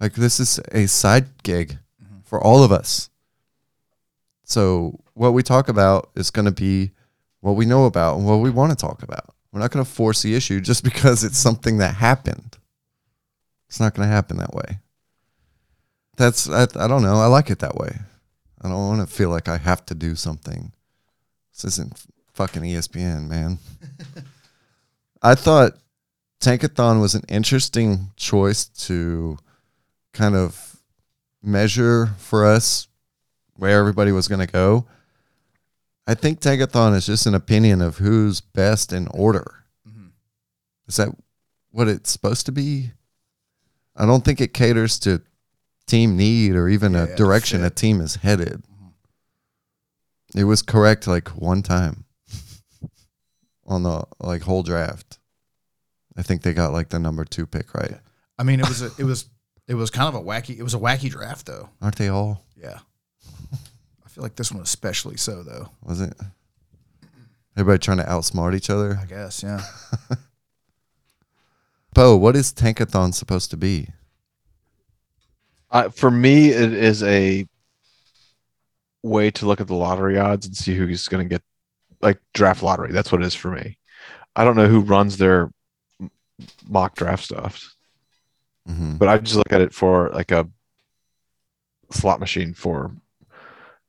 Like this is a side gig for all of us. So what we talk about is going to be what we know about and what we want to talk about. We're not going to force the issue just because it's something that happened. It's not going to happen that way. That's I, I don't know. I like it that way. I don't want to feel like I have to do something. This isn't fucking ESPN, man. I thought Tankathon was an interesting choice to kind of measure for us where everybody was going to go. I think Tankathon is just an opinion of who's best in order. Mhm. Is that what it's supposed to be? I don't think it caters to team need or even Yeah, a direction a team is headed. It was correct like one time on the like whole draft. I think they got like the number two pick right. I mean, it was a, it was it was kind of a wacky. It was a wacky draft, though. Aren't they all? Yeah. I feel like this one especially so, though. Was it? Everybody trying to outsmart each other. I guess, yeah. Bo, what is Tankathon supposed to be? Uh, for me, it is a way to look at the lottery odds and see who's going to get like draft lottery. That's what it is for me. I don't know who runs their mock draft stuff, hmm but I just look at it for like a slot machine for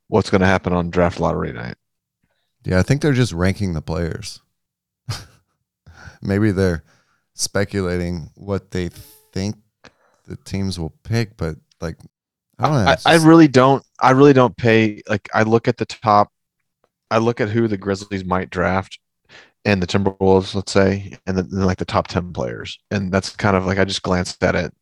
what's going to happen on draft lottery night. Yeah, I think they're just ranking the players. Maybe they're speculating what they think the teams will pick, but like I don't know. I, it's I really don't. I really don't pay. Like I look at the top. I look at who the Grizzlies might draft, and the Timberwolves, let's say, and then like the top ten players, and that's kind of like I just glanced at it,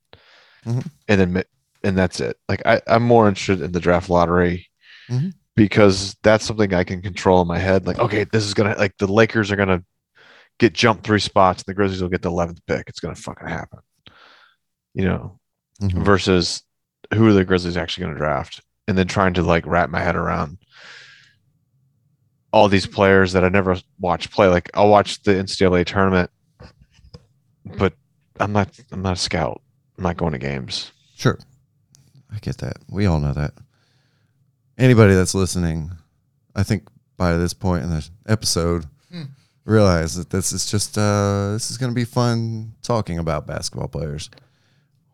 Mhm. and then and that's it. Like I, I'm more interested in the draft lottery Mhm. because that's something I can control in my head. Like okay, this is gonna like the Lakers are gonna get jumped three spots, and the Grizzlies will get the eleventh pick. It's gonna fucking happen. You know, Mhm. versus who are the Grizzlies actually going to draft, and then trying to like wrap my head around all these players that I never watched play. Like I'll watch the NCAA tournament, but I'm not. I'm not a scout. I'm not going to games. Sure. I get that. We all know that. Anybody that's listening, I think by this point in the episode, Hmm. realize that this is just uh this is going to be fun talking about basketball players.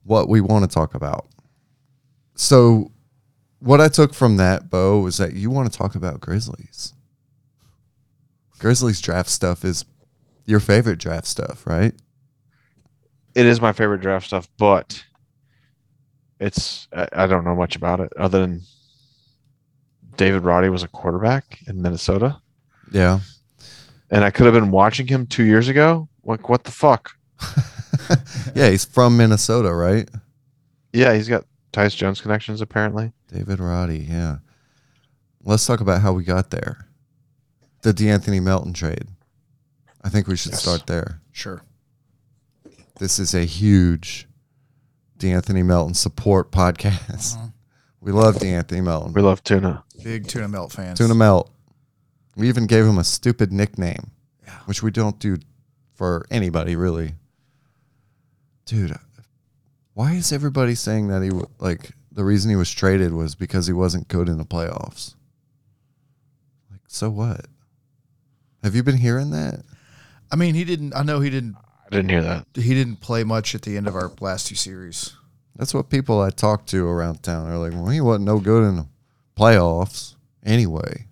What we want to talk about. So what I took from that, Bo, was that you want to talk about Grizzlies. Grizzlies draft stuff is your favorite draft stuff, right? It is my favorite draft stuff, but it's I, I don't know much about it other than David Roddy was a quarterback in Minnesota, Yeah. and I could have been watching him two years ago. Like what the fuck? yeah, he's from Minnesota, right? Yeah, he's got Tyus Jones connections apparently. David Roddy, yeah. Let's talk about how we got there. The D'Anthony Melton trade. I think we should Yes. start there. Sure. This is a huge D'Anthony Melton support podcast. Mhm. We love D'Anthony Melton. We love tuna. Big tuna melt fans. Tuna Melt. We even gave him a stupid nickname, Yeah. which we don't do for anybody really. Dude, why is everybody saying that he w- like the reason he was traded was because he wasn't good in the playoffs? Like, so what? Have you been hearing that? I mean, he didn't. I know he didn't. I didn't hear that. He didn't play much at the end of our last two series. That's what people I talked to around town are like. Well, he wasn't no good in the playoffs anyway.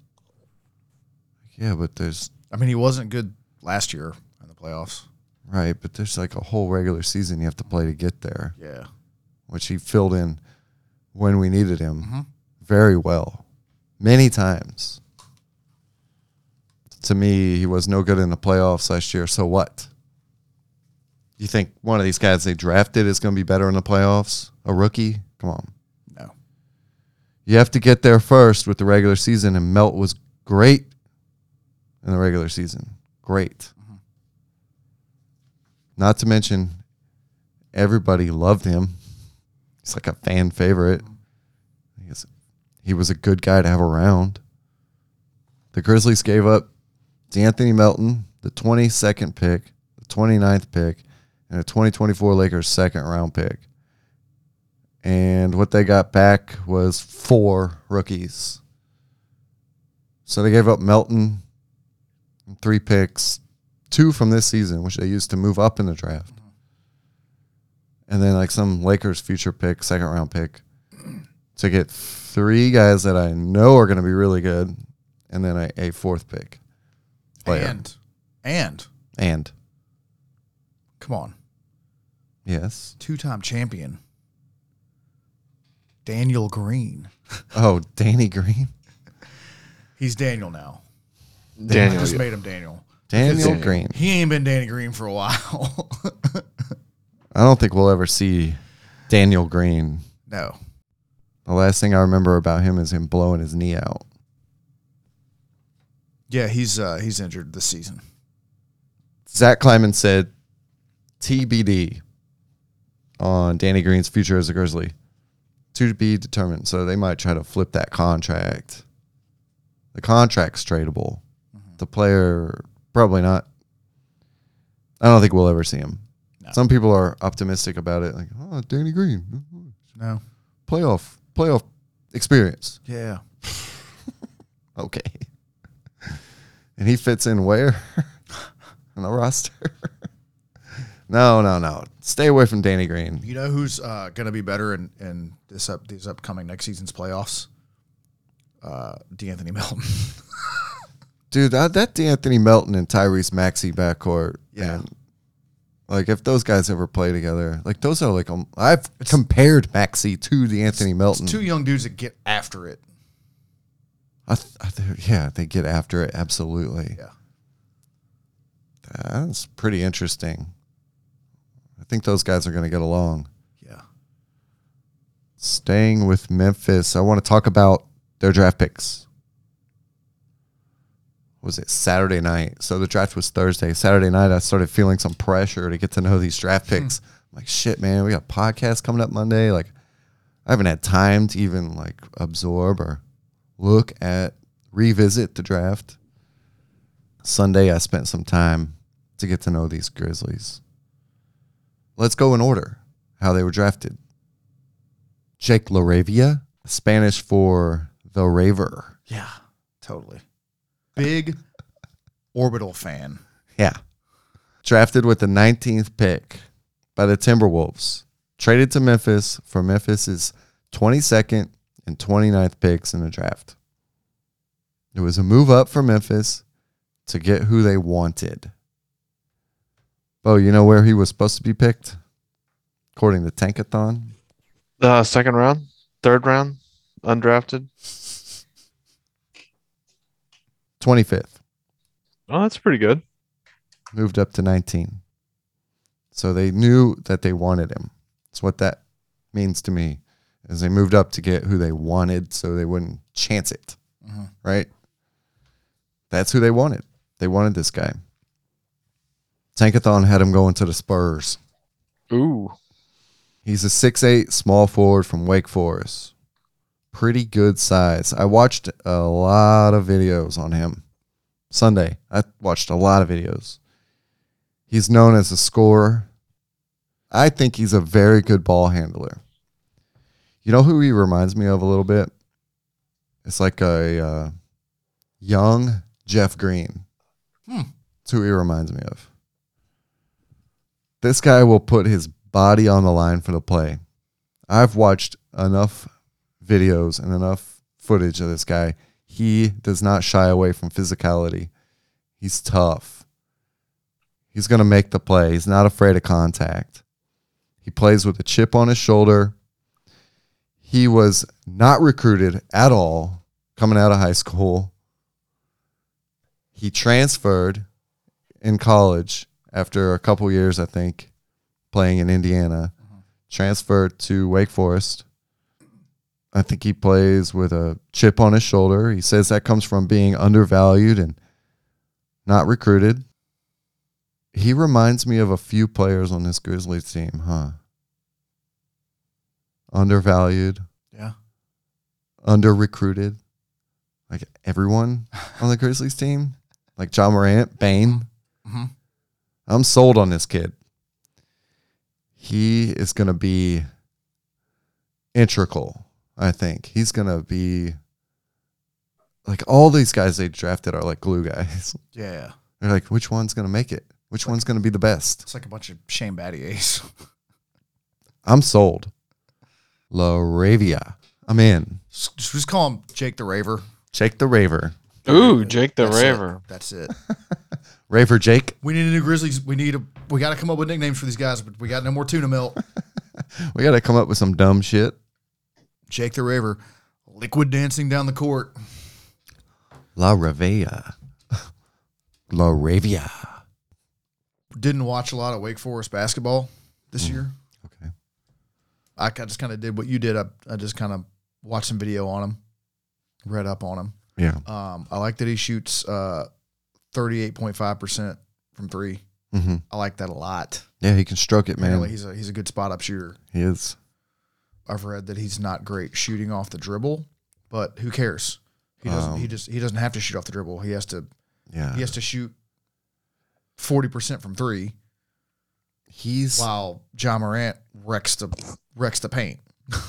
Yeah, but there's I mean, he wasn't good last year in the playoffs. Right, but there's like a whole regular season you have to play to get there. Yeah. which he filled in when we needed him Mhm. very well, many times. To me, he was no good in the playoffs last year. So what? You think one of these guys they drafted is going to be better in the playoffs? A rookie? Come on. No. You have to get there first with the regular season, and Melt was great in the regular season. Great. Not to mention, everybody loved him. He's like a fan favorite. He was a good guy to have around. The Grizzlies gave up D'Anthony Melton, the 22nd pick, the 29th pick, and a 2024 Lakers second round pick. And what they got back was four rookies. So they gave up Melton, three picks, two from this season, which they used to move up in the draft. And then like some Lakers future pick, second round pick, to get three guys that I know are going to be really good, and then a, a fourth pick. player. And and and come on, yes, two time champion Daniel Green. oh Danny Green, He's Daniel now. Daniel. Just made him Daniel. Daniel. Green. He ain't been Danny Green for a while. I don't think we'll ever see Daniel Green. no. The last thing I remember about him is him blowing his knee out. Yeah, he's uh he's injured this season. Zach Kleiman said TBD on Danny Green's future as a Grizzly. To be determined. So they might try to flip that contract. The contract's tradable. The player, probably not. I don't think we'll ever see him. No. Some people are optimistic about it. Like, oh, Danny Green, No. playoff, playoff experience. Yeah. Okay. And he fits in where? on the roster? no, no, no. Stay away from Danny Green. You know who's uh, going to be better in, in this up these upcoming next season's playoffs? Uh, D'Anthony Melton. Dude, that, that D'Anthony Melton and Tyrese Maxey backcourt. Yeah. man, like, if those guys ever play together, like, those are like, um, I've compared Maxey to D'Anthony Melton. Two young dudes that get after it. I th- I th- yeah, they get after it. Absolutely. Yeah. That's pretty interesting. I think those guys are going to get along. Yeah. Staying with Memphis, I want to talk about their draft picks. Was it Saturday night? So the draft was Thursday. Saturday night, I started feeling some pressure to get to know these draft hmm. picks. I'm like, shit, man, we got podcasts coming up Monday. Like, I haven't had time to even like absorb or look at, revisit the draft. Sunday, I spent some time to get to know these Grizzlies. Let's go in order how they were drafted. Jake LaRavia, Spanish for the Raver. Yeah. Totally. Big orbital fan. Yeah. Drafted with the 19th pick by the Timberwolves. Traded to Memphis for Memphis's 22nd and 29th picks in the draft. It was a move up for Memphis to get who they wanted. Bo, you know where he was supposed to be picked? According to Tankathon? Uh, second round, third round, undrafted. 25th. Oh, that's pretty good. moved up to 19. So they knew that they wanted him. That's what that means to me. Is they moved up to get who they wanted so they wouldn't chance it. Mhm. Right? That's who they wanted. They wanted this guy. Tankathon had him going to the Spurs. Ooh, He's a 6'8 small forward from Wake Forest. Pretty good size. I watched a lot of videos on him. Sunday, I watched a lot of videos. He's known as a scorer. I think he's a very good ball handler. You know who he reminds me of a little bit? It's like a uh, young Jeff Green. Hmm. That's who he reminds me of. This guy will put his body on the line for the play. I've watched enough videos and enough footage of this guy. He does not shy away from physicality. He's tough. He's going to make the play. He's not afraid of contact. He plays with a chip on his shoulder. He was not recruited at all coming out of high school. He transferred in college after a couple years, I think, playing in Indiana. Mm-hmm. Transferred to Wake Forest. I think he plays with a chip on his shoulder. He says that comes from being undervalued and not recruited. He reminds me of a few players on this Grizzlies team, huh? undervalued, Yeah. under recruited. Like everyone on the Grizzlies team, like Ja Morant, Bane. hmm I'm sold on this kid. He is going to be integral, I think. He's going to be like all these guys they drafted are like glue guys. Yeah. They're like, which one's going to make it? Which one's going to be the best? It's like a bunch of Shane Battiers. I'm sold. LaRavia. I'm in. just, just call him Jake the Raver. Jake the Raver. Ooh, Jake the That's it. Raver. That's it. Raver Jake. We need a new Grizzlies. We need a. We got to come up with nicknames for these guys, but we got no more tuna milk. We got to come up with some dumb shit. Jake the Raver, liquid dancing down the court. La Ravia. LaRavia. Didn't watch a lot of Wake Forest basketball this Mm. year. Okay. I ca- just kind of did what you did. I, I just kind of watched some video on him, read up on him. Yeah. Um, I like that he shoots uh, 38.5% from three. hmm I like that a lot. Yeah, he can stroke it, man. Apparently he's a he's a good spot up shooter. he is. I've read that he's not great shooting off the dribble, but who cares? He doesn't. he Um, just he doesn't have to shoot off the dribble. He has to. Yeah. He has to shoot forty percent from three, He's while Ja Morant wrecks the wrecks the paint.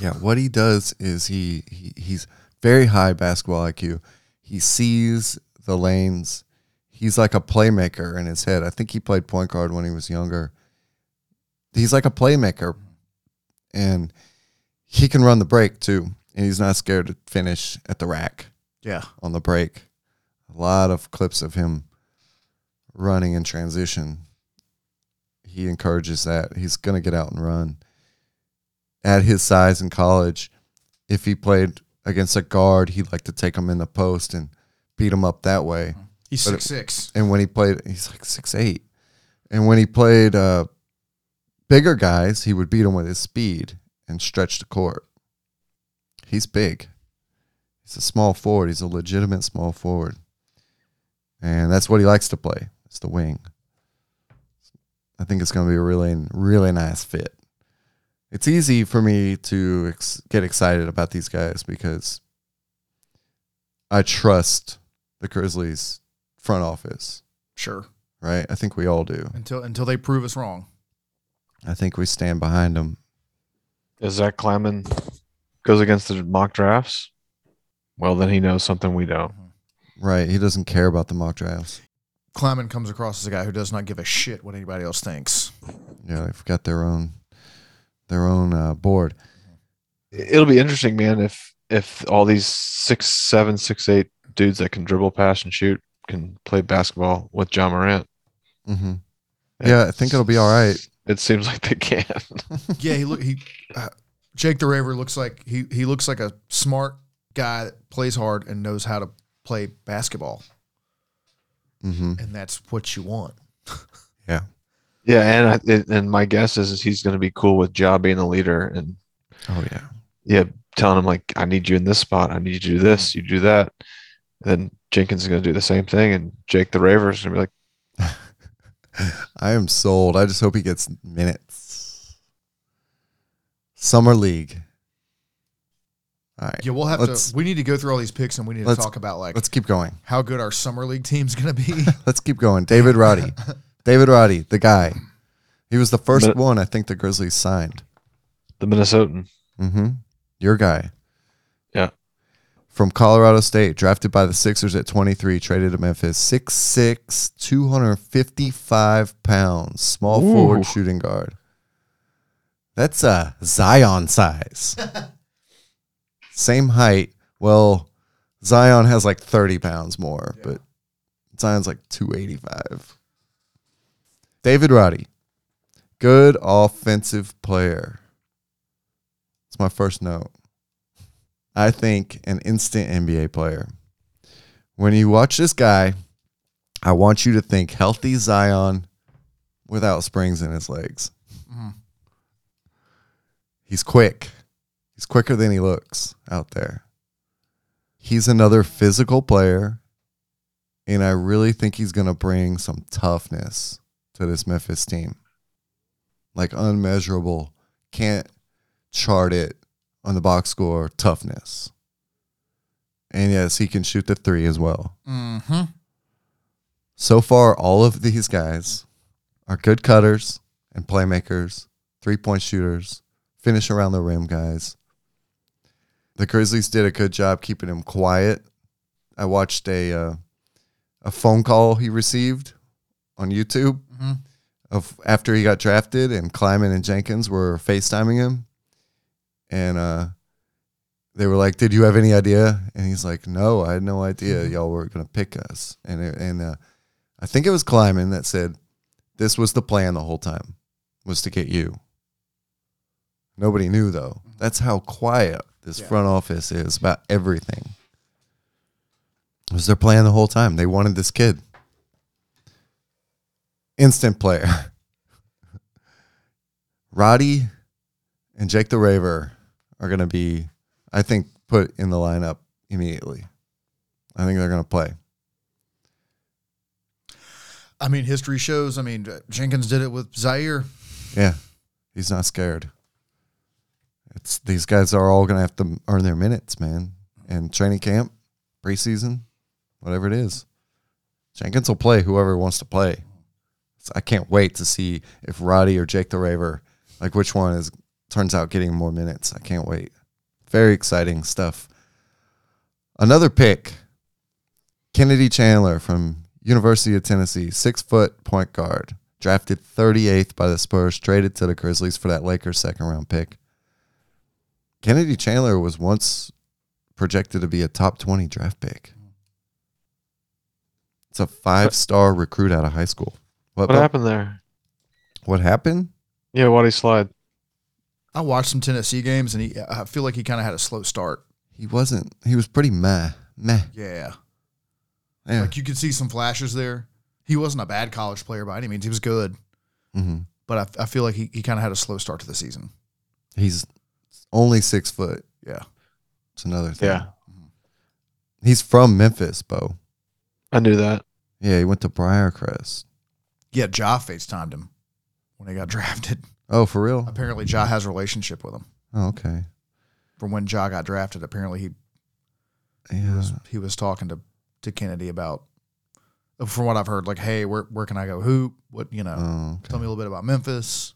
yeah. What he does is he, he he's very high basketball IQ. He sees the lanes. He's like a playmaker in his head. I think he played point guard when he was younger. He's like a playmaker, and he can run the break too. And he's not scared to finish at the rack. Yeah, on the break. A lot of clips of him running in transition. He encourages that. He's going to get out and run. At his size in college, if he played against a guard, he'd like to take him in the post and beat him up that way. he's But it- six six. And when he played, he's like six eight. And when he played uh, bigger guys, he would beat them with his speed and stretch the court. He's big. He's a small forward. He's a legitimate small forward, and that's what he likes to play. It's the wing. I think it's going to be a really, really nice fit. It's easy for me to ex- get excited about these guys because I trust the Grizzlies front office Sure, right? I think we all do. until until they prove us wrong. I think we stand behind them. Is Zach Kleiman goes against the mock drafts? Well, then he knows something we don't. Right. He doesn't care about the mock drafts. Kleiman comes across as a guy who does not give a shit what anybody else thinks. Yeah, they've got their own their own uh, board. It'll be interesting, man, if if all these six, seven, six, eight dudes that can dribble, pass, and shoot can play basketball with Ja Morant. hmm Yeah, I think it'll be all right. It seems like they can. yeah, he look he uh, Jake the Raver looks like he he looks like a smart guy that plays hard and knows how to play basketball, hmm and that's what you want. Yeah. yeah, and I, and my guess is, is he's going to be cool with Ja being the leader and Oh yeah. yeah, telling him like, I need you in this spot, I need you to do this, you do that. then Jenkins is going to do the same thing, and Jake the Raver is going to be like, I am sold. I just hope he gets minutes. Summer League. All right. Yeah, we'll have Let's- to. We need to go through all these picks, and we need to talk about like Let's keep going. how good our summer league team's gonna be. Let's keep going. David Roddy. David Roddy, the guy. He was the first Min- one I think the Grizzlies signed. the Minnesotan. Mm-hmm. Your guy. Yeah. From Colorado State, drafted by the Sixers at 23, traded to Memphis. 6'6, 255 pounds, small Ooh. forward shooting guard. That's a Zion size. Same height. Well, Zion has like 30 pounds more, Yeah. but Zion's like 285. David Roddy, good offensive player. It's my first note. I think an instant NBA player. When you watch this guy, I want you to think healthy Zion without springs in his legs. Mhm. He's quick. He's quicker than he looks out there. He's another physical player, and I really think he's going to bring some toughness to this Memphis team. Like unmeasurable, can't chart it on the box score toughness. And yes, he can shoot the three as well. Mm-hmm. So far, all of these guys are good cutters and playmakers, three point shooters, finish around the rim guys. The Grizzlies did a good job keeping him quiet. I watched a uh, a phone call he received on YouTube Mhm. of after he got drafted, and Kleiman and Jenkins were FaceTiming him, and uh, they were like, "Did you have any idea?" And he's like, "No, I had no idea y'all were gonna pick us." And it, and uh, I think it was Kleiman that said, "This was the plan the whole time, was to get you." Nobody knew though. That's how quiet this Yeah. front office is about everything. It was their plan the whole time. They wanted this kid. Instant player. Roddy and Jake LaRavia are going to be, I think, put in the lineup immediately. I think they're going to play. I mean, history shows. I mean, Jenkins did it with Ziaire. Yeah, he's not scared. It's these guys are all going to have to earn their minutes, man. And training camp, preseason, whatever it is, Jenkins will play whoever wants to play. So I can't wait to see if Roddy or Jake LaRavia, like which one is turns out getting more minutes. I can't wait. Very exciting stuff. Another pick, Kennedy Chandler from University of Tennessee, six foot point guard, drafted 38th by the Spurs, traded to the Grizzlies for that Lakers second round pick. Kennedy Chandler was once projected to be a top 20 draft pick. It's a five star recruit out of high school. What, What happened there? What happened? Yeah, why he slide? I watched some Tennessee games, and he. I feel like he kind of had a slow start. He wasn't, he was pretty meh. Meh. Yeah, Yeah. like you could see some flashes there. He wasn't a bad college player by any means. He was good, hmm but I, I feel like he, he kind of had a slow start to the season. He's only six foot. Yeah. It's another thing. Yeah, He's from Memphis, Bo. I knew that. Yeah, he went to Briarcrest. Yeah, Ja FaceTimed him when he got drafted. Oh, for real? Apparently, Ja has a relationship with him Oh, okay. from when Ja got drafted. Apparently, he Yeah. was he was talking to to Kennedy about, from what I've heard, like, hey, where where can I go hoop? What you know? Oh, okay. Tell me a little bit about Memphis.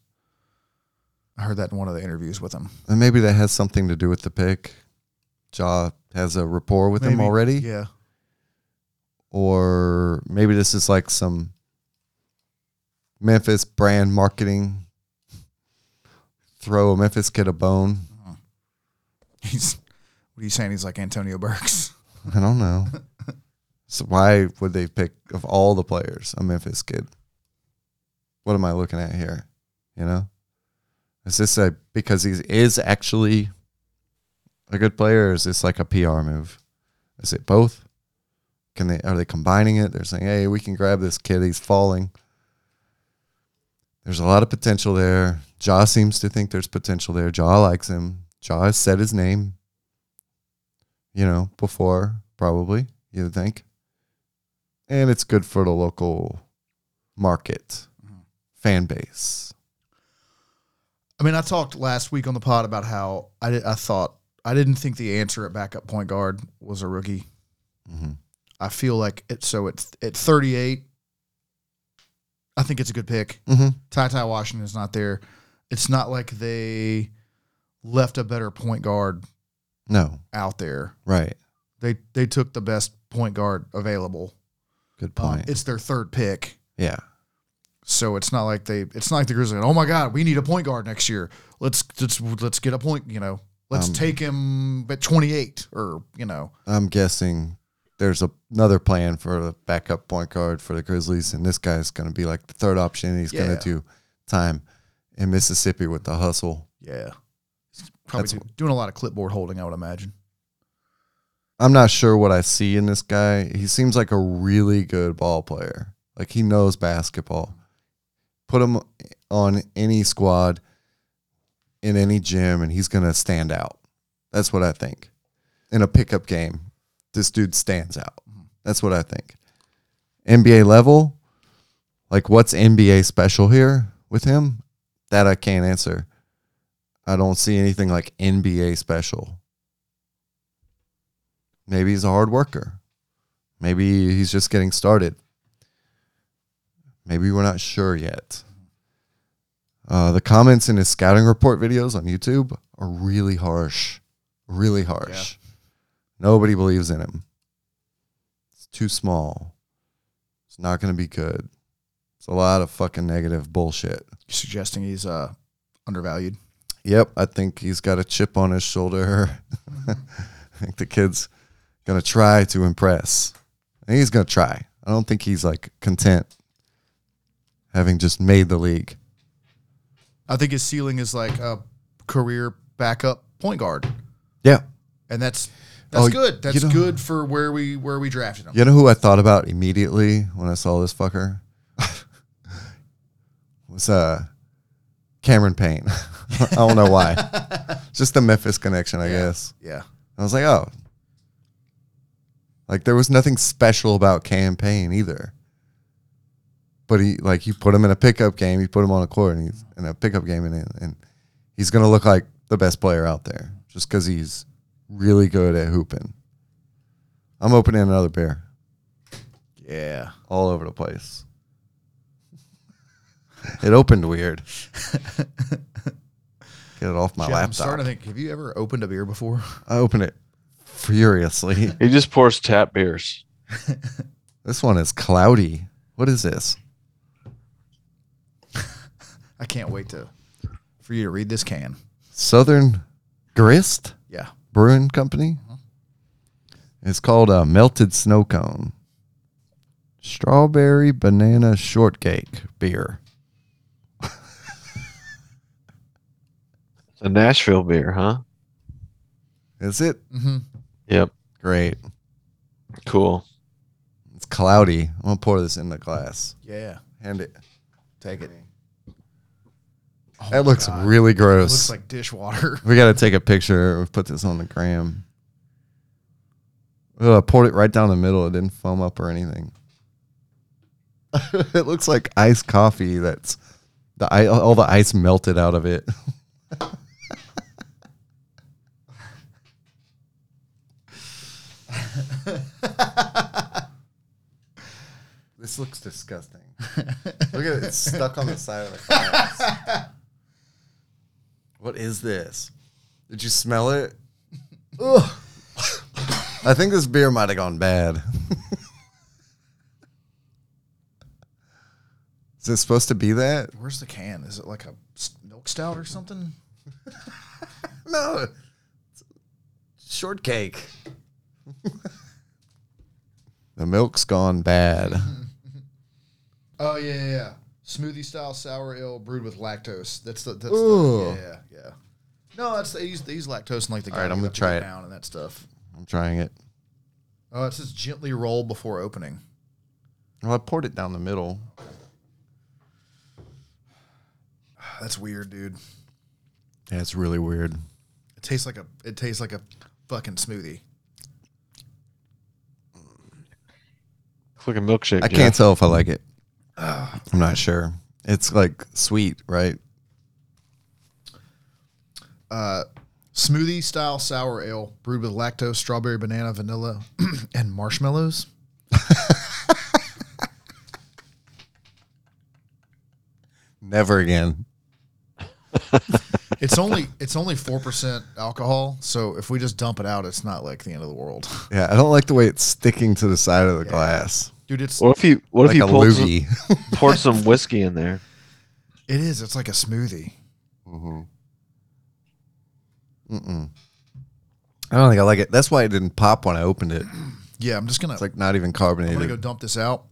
I heard that in one of the interviews with him. And maybe that has something to do with the pick. Ja has a rapport with him Maybe. already. Yeah, Or maybe this is like some Memphis brand marketing. Throw a Memphis kid a bone. Uh-huh. he's what are you saying? He's like Antonio Burks. I don't know. so why would they pick of all the players a Memphis kid? What am I looking at here? You know, is this a because he is actually a good player, or is this like a PR move? Is it both? Can they are they combining it? They're saying, "Hey, we can grab this kid. He's falling." There's a lot of potential there. Ja seems to think there's potential there. Ja likes him. Ja has said his name you know, before, probably, you would think. And it's good for the local market, fan base. I mean, I talked last week on the pod about how I did, I thought I didn't think the answer at backup point guard was a rookie. hmm I feel like it. So at at 38, I think it's a good pick. hmm Ty Ty Washington's not there. It's not like they left a better point guard No, out there. right. They they took the best point guard available. Good Um, point. it's their third pick. yeah. So it's not like they it's not like the Grizzlies. Oh my God, we need a point guard next year. Let's let's let's get a point. You know, let's Um, take him at twenty eight or you know. I'm guessing there's a, another plan for a backup point guard for the Grizzlies, and this guy's going to be like the third option. He's going to do time in Mississippi with the hustle. Yeah, He's probably do- doing a lot of clipboard holding. I would imagine. I'm not sure what I see in this guy. He seems like a really good ball player. Like he knows basketball. Put him on any squad in any gym and he's going to stand out. That's what I think. In a pickup game, this dude stands out. That's what I think. NBA level, like what's NBA special here with him? That I can't answer. I don't see anything like NBA special. Maybe he's a hard worker. Maybe he's just getting started. Maybe we're not sure yet. Uh, the comments in his scouting report videos on YouTube are really harsh. Really harsh. Nobody believes in him. It's too small. It's not going to be good. It's a lot of fucking negative bullshit. You're suggesting he's uh undervalued. Yep, I think he's got a chip on his shoulder. I think the kid's gonna try to impress. And he's gonna try. I don't think he's like content having just made the league. I think his ceiling is like a career backup point guard, Yeah. and that's that's Oh, good. That's you know- good for where we where we drafted him. You know who I thought about immediately when I saw this fucker? was uh Cameron Payne. I don't know why. Just the Memphis connection, I guess. Yeah, I was like, oh. Like there was nothing special about Cam Payne either. But he like you put him in a pickup game, you put him on a court and he's in a pickup game and and he's gonna look like the best player out there just because he's really good at hooping. I'm opening another beer yeah. all over the place. it opened weird. Get it off my laptop. I'm laptop. starting to think. Have you ever opened a beer before? I open it furiously. He just pours tap beers. this one is cloudy. What is this? I can't wait to for you to read this can. Southern Grist Yeah. Brewing Company. It's called a melted snow cone. Strawberry banana shortcake beer. It's a Nashville beer, huh? Is it? Mm-hmm. Yep. Great. Cool. It's cloudy. I'm gonna pour this in the glass. Yeah. Hand it. Take it. Oh That looks God. really It gross. looks like dishwater. we gotta take a picture. We put this on the gram. Oh, I poured it right down the middle. It didn't foam up or anything. it looks like iced coffee. That's the all the ice melted out of it. this looks disgusting. Look at it; it's stuck on the side of the glass. What is this? Did you smell it? Ugh. I think this beer might have gone bad. Is it supposed to be that? Where's the can? Is it like a milk stout or something? No. It's shortcake. the milk's gone bad. Oh yeah, yeah, yeah. Smoothie style sour ale brewed with lactose. That's the that's Ooh. the, yeah, yeah. No, that's they use they use lactose in like the All right, I'm gonna gonna try it. down and that stuff. I'm trying it. Oh, it says gently roll before opening. Well, I poured it down the middle. That's weird, dude. Yeah, it's really weird. It tastes like a it tastes like a fucking smoothie. It's like a milkshake. I Jeff. can't tell if I like it. I'm not sure. It's like sweet, right? Uh, smoothie style sour ale brewed with lactose, strawberry, banana, vanilla, and marshmallows. Never again. It's only it's only four percent alcohol, so if we just dump it out, it's not like the end of the world, Yeah, I don't like the way it's sticking to the side of the glass. Dude. It's What if you what like if a you poured some, loogie. poured some whiskey in there? it is. It's like a smoothie. Mm-hmm. Mm-mm. I don't think I like it. That's why it didn't pop when I opened it. Yeah, I'm just gonna It's like not even carbonated. I'm gonna go dump this out.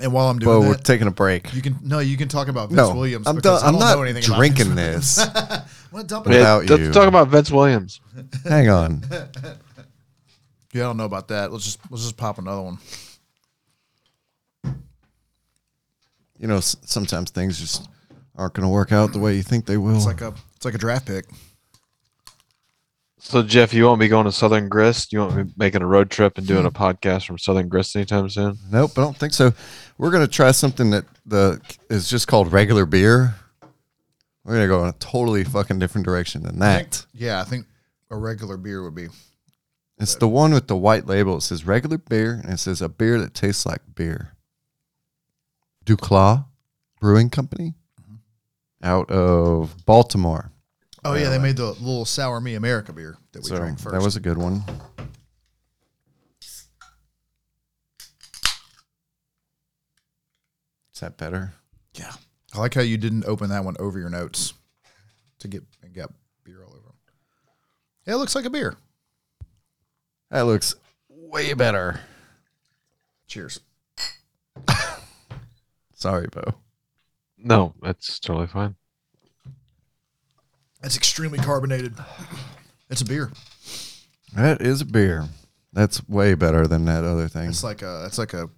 And while I'm doing Well, we're taking a break. you can no, you can talk about Vince No, Williams. I'm, because done, I I'm don't not know anything drinking Vince this. I'm gonna dump it Yeah, out. Let's talk about Vince Williams. Hang on. Yeah, I don't know about that. Let's just let's just pop another one. You know, s- sometimes things just aren't going to work out the way you think they will. It's like a it's like a draft pick. So Jeff, you won't be going to Southern Grist? You won't be making a road trip and doing a podcast from Southern Grist anytime soon? Nope, I don't think so. We're going to try something that the is just called regular beer, We're gonna go in a totally fucking different direction than I think- that. yeah, I think a regular beer would be. It's the one with the white label. It says regular beer, and it says a beer that tastes like beer. Duclaw Brewing Company, mm-hmm. out of Baltimore. Oh yeah, they made the little sour me America beer that we So drank first. that was a good one. Is that better? yeah. I like how you didn't open that one over your notes to get and get beer all over them. Yeah, it looks like a beer. That looks way better. Cheers. Sorry, Bo. No, that's totally fine. It's extremely carbonated. It's a beer. That is a beer. That's way better than that other thing. It's like a it's like a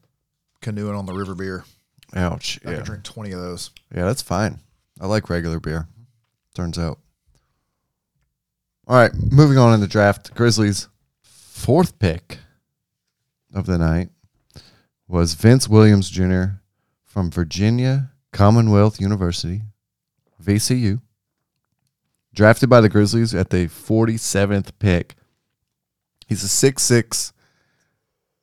canoeing on the river beer. Ouch. I Yeah. could drink twenty of those. Yeah, that's fine. I like regular beer. Turns out. All right, moving on in the draft. Grizzlies' fourth pick of the night was Vince Williams Jr. from Virginia Commonwealth University, VCU. Drafted by the Grizzlies at the 47th pick. He's a six-six.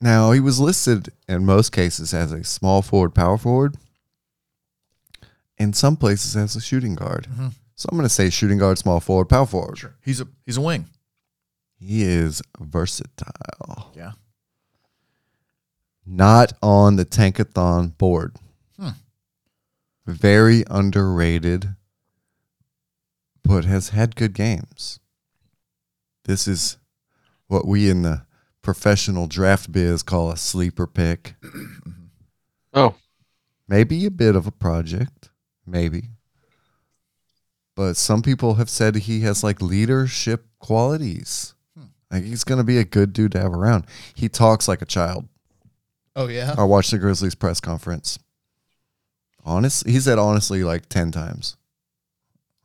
Now, he was listed in most cases as a small forward, power forward in some places as a shooting guard. Mm-hmm. So I'm going to say shooting guard, small forward, power forward. Sure. He's a he's a wing. He is versatile. Yeah. Not on the tankathon board. Hmm. Very underrated, but has had good games. This is what we in the professional draft biz call a sleeper pick. Oh, Maybe a bit of a project, maybe. But some people have said he has like leadership qualities. Like he's going to be a good dude to have around. He talks like a child. Oh yeah. I watched the Grizzlies press conference. Honestly, he said honestly like 10 times.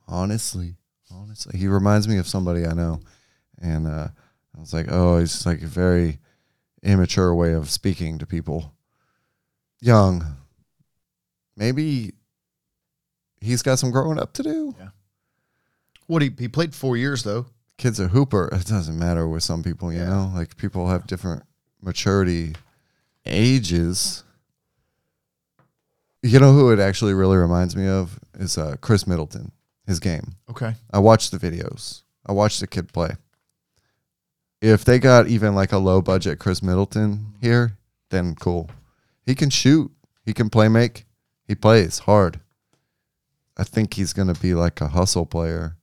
Honestly, honestly. He reminds me of somebody I know. And uh, I was like, oh, he's like a very immature way of speaking to people. Young. Maybe he's got some growing up to do. Yeah. What he he played four years though. Kid's a hooper. It doesn't matter with some people, you Yeah. know? Like people have different maturity ages. You know who it actually really reminds me of is uh, Khris Middleton. His game. Okay. I watched the videos. I watched the kid play. If they got even like a low budget Khris Middleton here, then cool. He can shoot. He can play make. He plays hard. I think he's gonna be like a hustle player.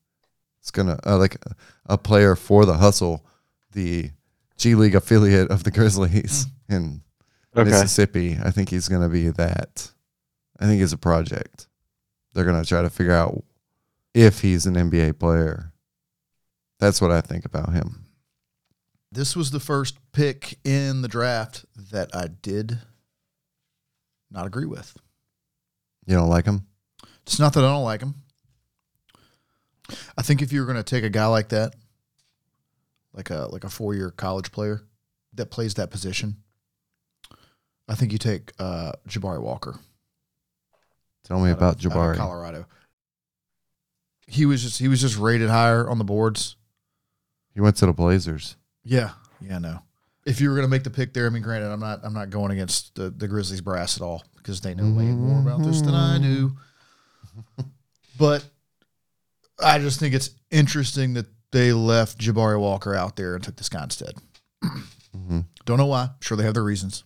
It's gonna uh, like a player for the hustle, the G League affiliate of the Grizzlies in okay. Mississippi. I think he's gonna be that. I think it's a project. They're gonna try to figure out if he's an NBA player. That's what I think about him. This was the first pick in the draft that I did not agree with. You don't like him? It's not that I don't like him. I think if you were going to take a guy like that, like a like a four year college player that plays that position, I think you take uh, Jabari Walker. Tell me about out of Jabari. Colorado. He was just he was just rated higher on the boards. He went to the Blazers. Yeah, yeah, no. If you were going to make the pick there, I mean, granted, I'm not I'm not going against the, the Grizzlies brass at all because they know way more about this than I do. But I just think it's interesting that they left Jabari Walker out there and took this guy instead. hmm Don't know why. I'm sure they have their reasons.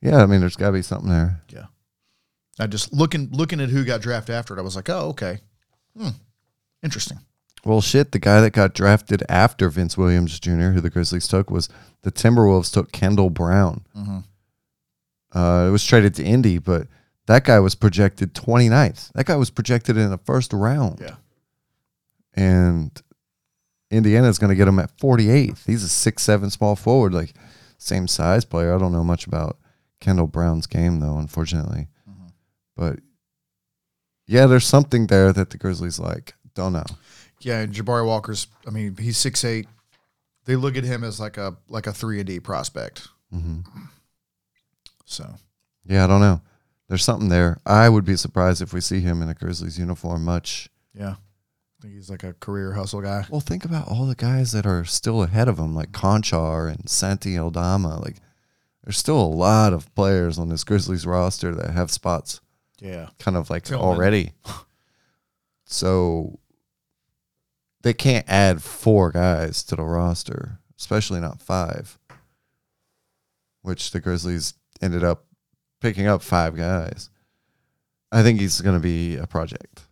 Yeah, I mean, there's got to be something there. I just looking looking at who got drafted after it, I was like, oh, okay, hmm, interesting. Well, shit, the guy that got drafted after Vince Williams Jr., who the Grizzlies took, was the Timberwolves took Kendall Brown. Mm-hmm. Uh, it was traded to Indy, but that guy was projected 29th. That guy was projected in the first round. Yeah. And Indiana's going to get him at 48th. He's a six seven small forward, like same size player. I don't know much about Kendall Brown's game, though, unfortunately. But yeah, there's something there that the Grizzlies like. Don't know. Yeah, and Jabari Walker's. I mean, he's six eight. They look at him as like a like a three and D prospect. hmm So Yeah, I don't know. there's something there. I would be surprised if we see him in a Grizzlies uniform much. Yeah. I think he's like a career hustle guy. Well, think about all the guys that are still ahead of him, like Konchar and Santi Aldama. Like, there's still a lot of players on this Grizzlies roster that have spots Yeah. kind of like Tillman. already. so they can't add four guys to the roster, especially not five, which the Grizzlies ended up picking up five guys. I think he's going to be a project.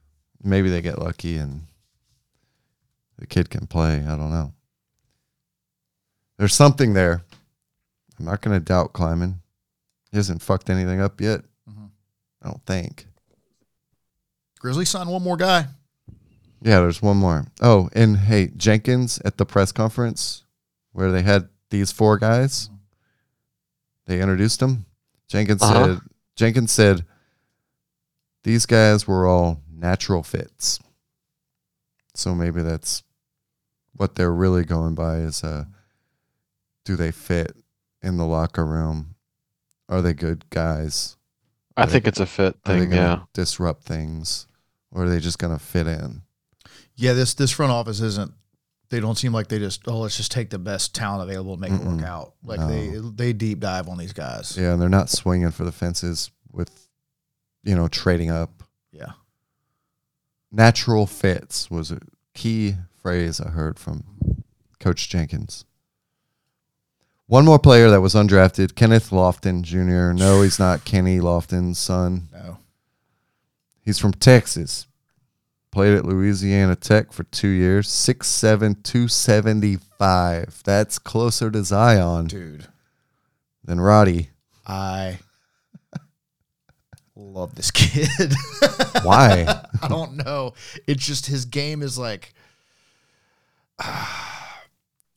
Maybe they get lucky and the kid can play. I don't know. There's something there. I'm not going to doubt Kleiman. He hasn't fucked anything up yet. I don't think. Grizzlies signed one more guy. Yeah, there's one more. Oh, and hey, Jenkins at the press conference where they had these four guys, they introduced them. Jenkins Uh-huh. said Jenkins said these guys were all natural fits. So maybe that's what they're really going by is uh do they fit in the locker room? Are they good guys? I think it's a fit Are they thing. gonna Yeah. disrupt things? Or are they just gonna fit in? Yeah, this this front office isn't. They don't seem like they just oh let's just take the best talent available and make it Mm-mm. work out. Like they they deep dive on these guys. Yeah, and they're not swinging for the fences with, you know, trading up. Yeah. Natural fits was a key phrase I heard from Coach Jenkins. One more player that was undrafted, Kenneth Lofton Jr. No, he's not Kenny Lofton's son. No. He's from Texas. Played at Louisiana Tech for two years. 6'7, 275. That's closer to Zion Dude, than Roddy. I love this kid. Why? I don't know. It's just his game is like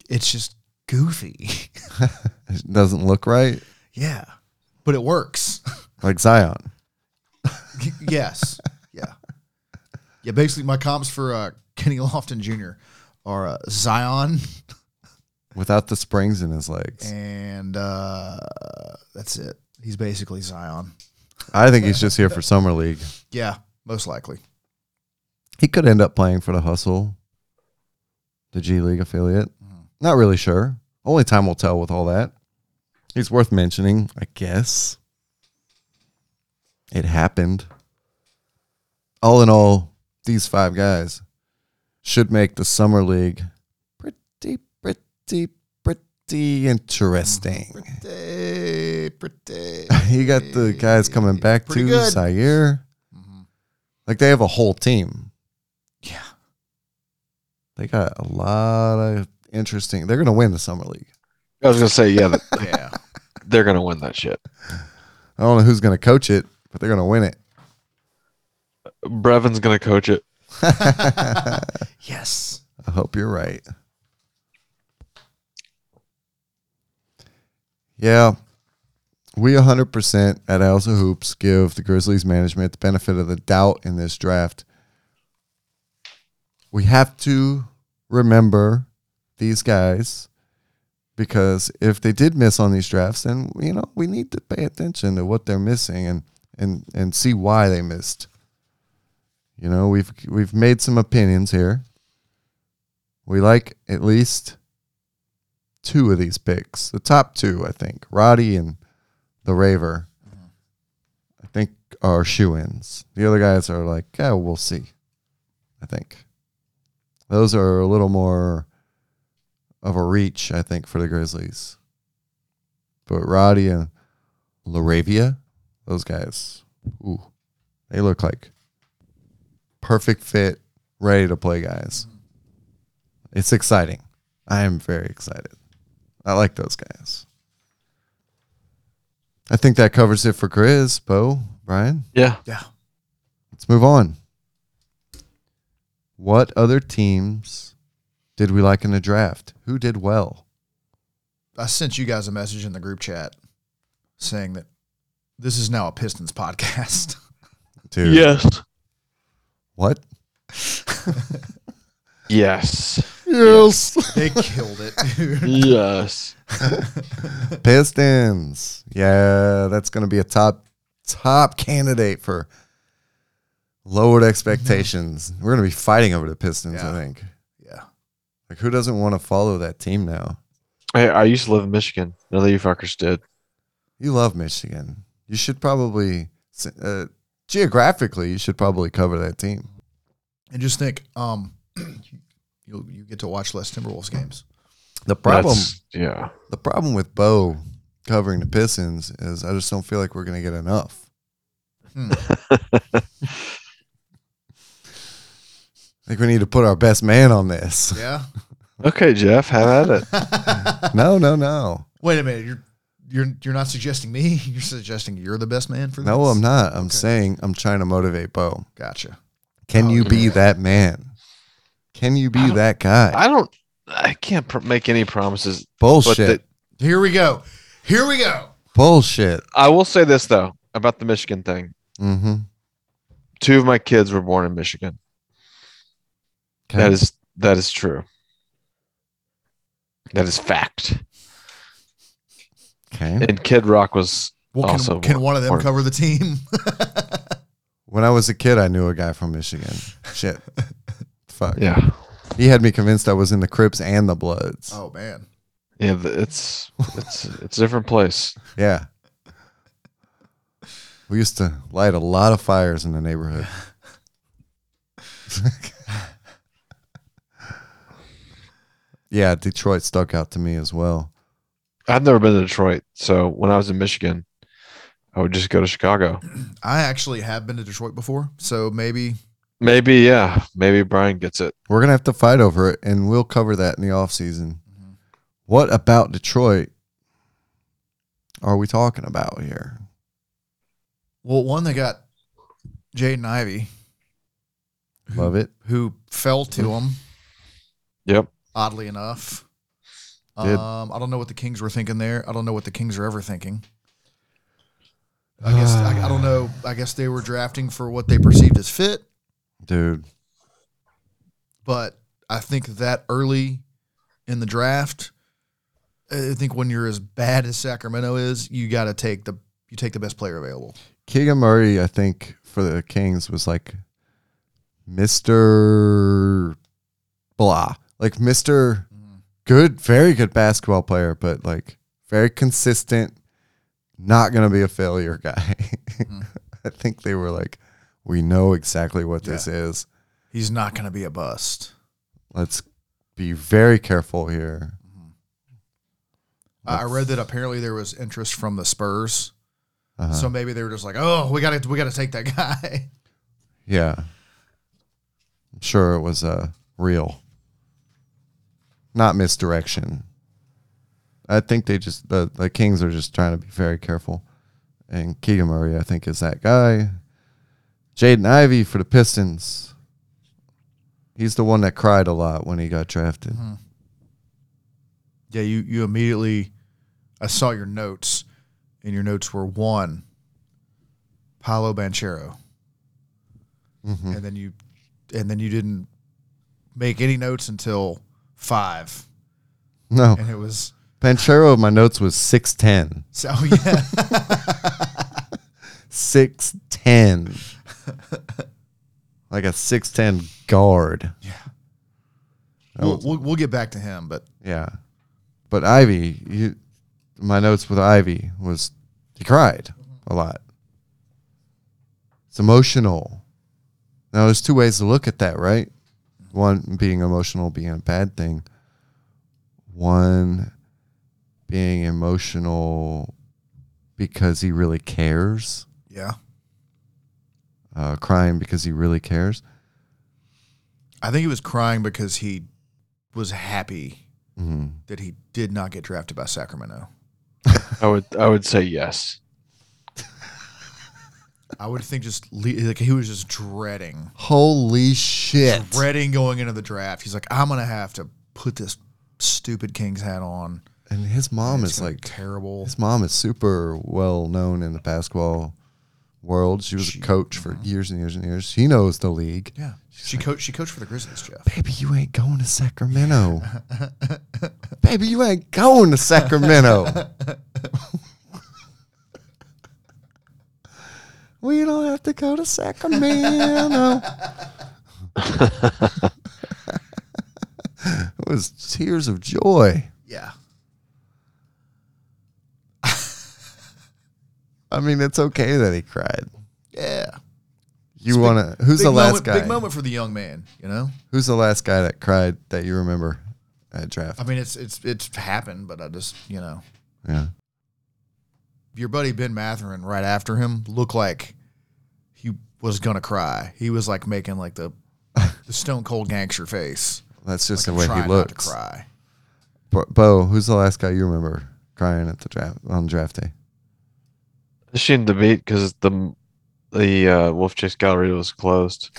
it's just goofy. it doesn't look right. yeah. But it works. Like Zion. yes. Yeah. Yeah, basically my comps for uh, Kenny Lofton Jr. are uh, Zion without the springs in his legs. and uh, that's it. He's basically Zion. I think he's just here for summer league. Yeah, most likely. He could end up playing for the Hustle, the G League affiliate. Not really sure. Only time will tell with all that. It's worth mentioning, I guess. It happened. All in all, these five guys should make the summer league pretty, pretty, pretty interesting. Pretty, pretty. you got the guys coming back Pretty too, good. Ziaire. Mhm. Like they have a whole team. Yeah. They got a lot of interesting. They're gonna win the summer league. I was gonna say, yeah, th- Yeah. they're gonna win that shit. I don't know who's gonna coach it, but they're gonna win it. Brevin's gonna coach it. yes. I hope you're right. Yeah. We 100% at House of Hoops give the Grizzlies management the benefit of the doubt in this draft. We have to remember these guys because if they did miss on these drafts, then you know we need to pay attention to what they're missing and and and see why they missed. You know, we've we've made some opinions here. We like at least two of these picks. The top two, I think, Roddy and the Raver. I think are shoe ins. The other guys are like, yeah, we'll see. I think those are a little more of a reach, I think, for the Grizzlies. But Roddy and LaRavia, those guys, ooh, they look like perfect fit, ready to play guys. It's exciting. I am very excited. I like those guys. I think that covers it for Grizz, Bo, Brian. Yeah. Yeah. Let's move on. What other teams did we like in the draft? Who did well? I sent you guys a message in the group chat saying that this is now a Pistons podcast. Dude, Yes. What? Yes. Yes. they killed it, dude. yes. Pistons. Yeah, that's going to be a top top candidate for lowered expectations. We're gonna be fighting over the Pistons, I think. Yeah. Like who doesn't want to follow that team now? Hey, I used to live in Michigan. None of you fuckers did. You love Michigan. You should probably uh, geographically you should probably cover that team. And just think, um, you you get to watch less Timberwolves games. The problem That's- yeah. the problem with Bo covering the Pistons is I just don't feel like we're gonna get enough. Hmm. I think we need to put our best man on this. Yeah. Okay, Jeff, have at it. No, no, no. Wait a minute. You're you're you're not suggesting me. You're suggesting you're the best man for this. No, I'm not. I'm Okay. saying I'm trying to motivate Bo. Gotcha. Can Oh, you be that man? Can you be that guy? I don't. I can't pr- make any promises. Bullshit. But the, Here we go. Here we go. Bullshit. I will say this though about the Michigan thing. Mm-hmm. Two of my kids were born in Michigan. That is that is true. That is fact. okay. And Kid Rock was Well, Also can, can one of them born- cover the team? When I was a kid, I knew a guy from Michigan. Shit. Fuck. yeah He had me convinced I was in the Crips and the Bloods. oh man. yeah. It's it's it's a different place. Yeah. We used to light a lot of fires in the neighborhood. yeah, Detroit stuck out to me as well. I've never been to Detroit, so when I was in Michigan, I would just go to Chicago. I actually have been to Detroit before, so maybe Maybe yeah, maybe Brian gets it. We're going to have to fight over it, and we'll cover that in the offseason. Mhm. What about Detroit are we talking about here? well, one they got Jaden Ivey, Love it. who fell to him Yep. Oddly enough. Did. Um, I don't know what the Kings were thinking there. I don't know what the Kings are ever thinking. I guess I, I don't know. I guess they were drafting for what they perceived as fit, Dude, but I think that early in the draft, I think when you're as bad as Sacramento is, you got to take the you take the best player available. Keegan Murray, I think, for the Kings was like Mr. Blah. Like Mr. Good, very good basketball player, but like very consistent, not going to be a failure guy. Mhm. I think they were like, we know exactly what this is. He's not going to be a bust. Let's be very careful here. I I read that apparently there was interest from the Spurs, Uh-huh. so maybe they were just like, "Oh, we got to we got to take that guy." Yeah. I'm sure it was uh, real. Not misdirection. I think they just, the, the Kings are just trying to be very careful. And Keegan Murray, I think, is that guy. Jaden Ivey for the Pistons. He's the one that cried a lot when he got drafted. Mhm. Yeah, you you immediately. I saw your notes, and your notes were one. Paolo Banchero, Mhm. and then you, and then you didn't make any notes until five, No. and it was Banchero, my notes was 6'10. so oh, yeah. 6'10. like a 6'10 guard. Yeah. We'll, we'll we'll get back to him, but Yeah. But Ivey, you, my notes with Ivey was he cried a lot. It's emotional. Now, there's two ways to look at that, right? One being emotional being a bad thing. One being emotional because he really cares. yeah, Uh, crying because he really cares. I think he was crying because he was happy hmm that he did not get drafted by Sacramento. I would I would say yes. I would think just le- like he was just dreading, Holy shit. dreading going into the draft. He's like, I'm gonna have to put this stupid Kings hat on. And his mom It's is gonna be like terrible. His mom is super well known in the basketball world. She was a coach for mm-hmm. years and years and years. She knows the league. Yeah, she coached. She coached for the Grizzlies, Jeff. Baby, you ain't going to Sacramento. Baby, you ain't going to Sacramento. We don't have to go to Sacramento. it was tears of joy. Yeah. I mean, it's okay that he cried. Yeah. You want to? Who's the last moment, guy? Big moment for the young man, you know? Who's the last guy that cried that you remember at draft? I mean, it's it's it's happened, but I just, you know, yeah. Your buddy Ben Mathurin right after him looked like he was gonna cry. He was like making like the the stone cold gangster face. That's just Like the way he not to looks. cry. Bo, Bo, who's the last guy you remember crying at the draft on draft day? I shouldn't debate because the the uh, Wolf Chase Gallery was closed.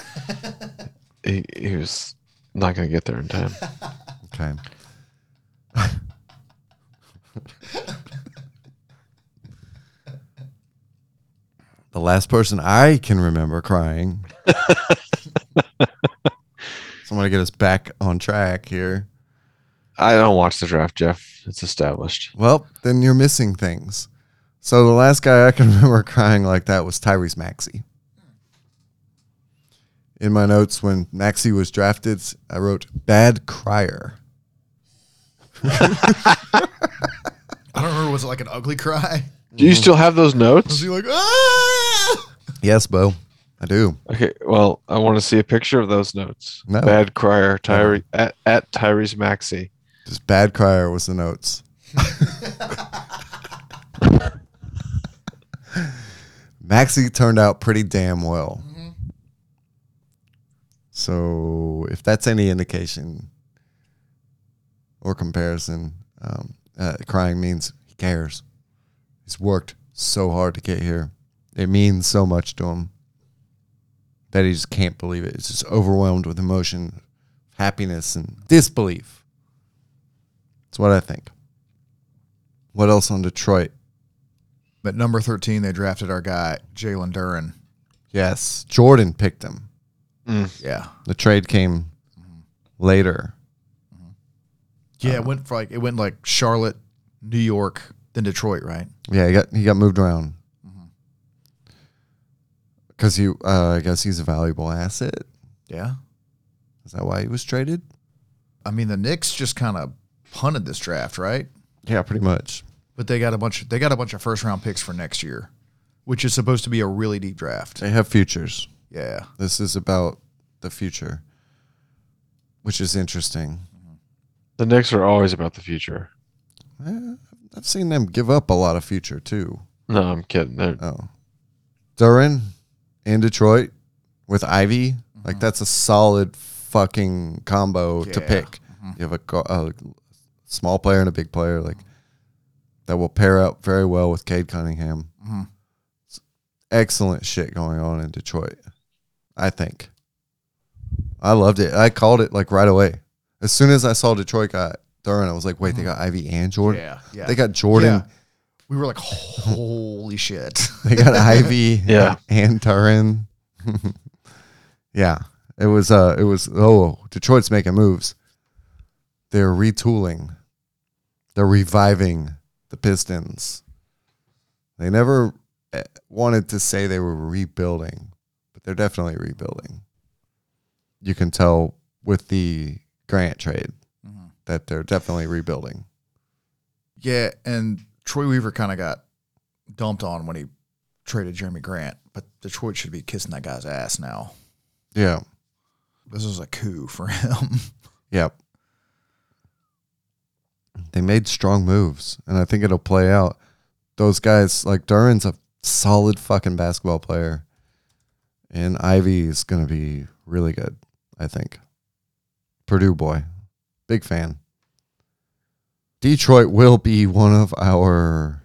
he, he was not going to get there in time. Okay. The last person I can remember crying. so I'm going to get us back on track here. I don't watch the draft, Jeff. It's established. Well, then you're missing things. So the last guy I can remember crying like that was Tyrese Maxey. In my notes, when Maxey was drafted, I wrote "bad crier." I don't remember. Was it like an ugly cry? Do you still have those Was notes? he like, ah? Yes, Bo, I do. Okay, well, I want to see a picture of those notes. No. Bad crier, Tyree at, at Tyrese Maxey. Just bad crier was the notes. Maxey turned out pretty damn well. So if that's any indication or comparison, um, uh, crying means he cares. He's worked so hard to get here. It means so much to him that he just can't believe it. He's just overwhelmed with emotion, happiness, and disbelief. That's what I think. What else on Detroit? At number thirteen, they drafted our guy Jalen Duren. Yes, Jordan picked him. Mm. Yeah, The trade came later. Mm-hmm. yeah. It went for like it went like Charlotte, New York, then Detroit, right? Yeah, he got he got moved around because he. Uh, I guess he's a valuable asset. Yeah. Is that why he was traded? I mean, the Knicks just kind of punted this draft, right? Yeah, pretty much. But they got a bunch. They got a bunch of first round picks for next year, which is supposed to be a really deep draft. They have futures. Yeah. This is about the future, which is interesting. The Knicks are always about the future. Eh, I've seen them give up a lot of future too. No, I'm kidding. They're, Oh, Duren in Detroit with Ivey, like that's a solid fucking combo to Yeah. pick. You have a, go- a small player and a big player, like that will pair up very well with Cade Cunningham. Mhm. It's excellent shit going on in Detroit. I think. I loved it. I called it like right away. As soon as I saw Detroit got Duren, I was like, wait, they got Ivey and Jordan. Yeah. Yeah. They got Jordan. Yeah. We were like, holy shit. They got Ivey Yeah. and Duren. yeah. It was uh it was oh Detroit's making moves. They're retooling. They're reviving the Pistons. They never eh, wanted to say they were rebuilding, but they're definitely rebuilding. You can tell with the Grant trade that they're definitely rebuilding. Yeah, and Troy Weaver kind of got dumped on when he traded Jerami Grant, but Detroit should be kissing that guy's ass now. Yeah. This was a coup for him. Yep. They made strong moves, and I think it'll play out. Those guys, like Duren's a solid fucking basketball player, and Ivey is going to be really good, I think. Purdue boy. Big fan. Detroit will be one of our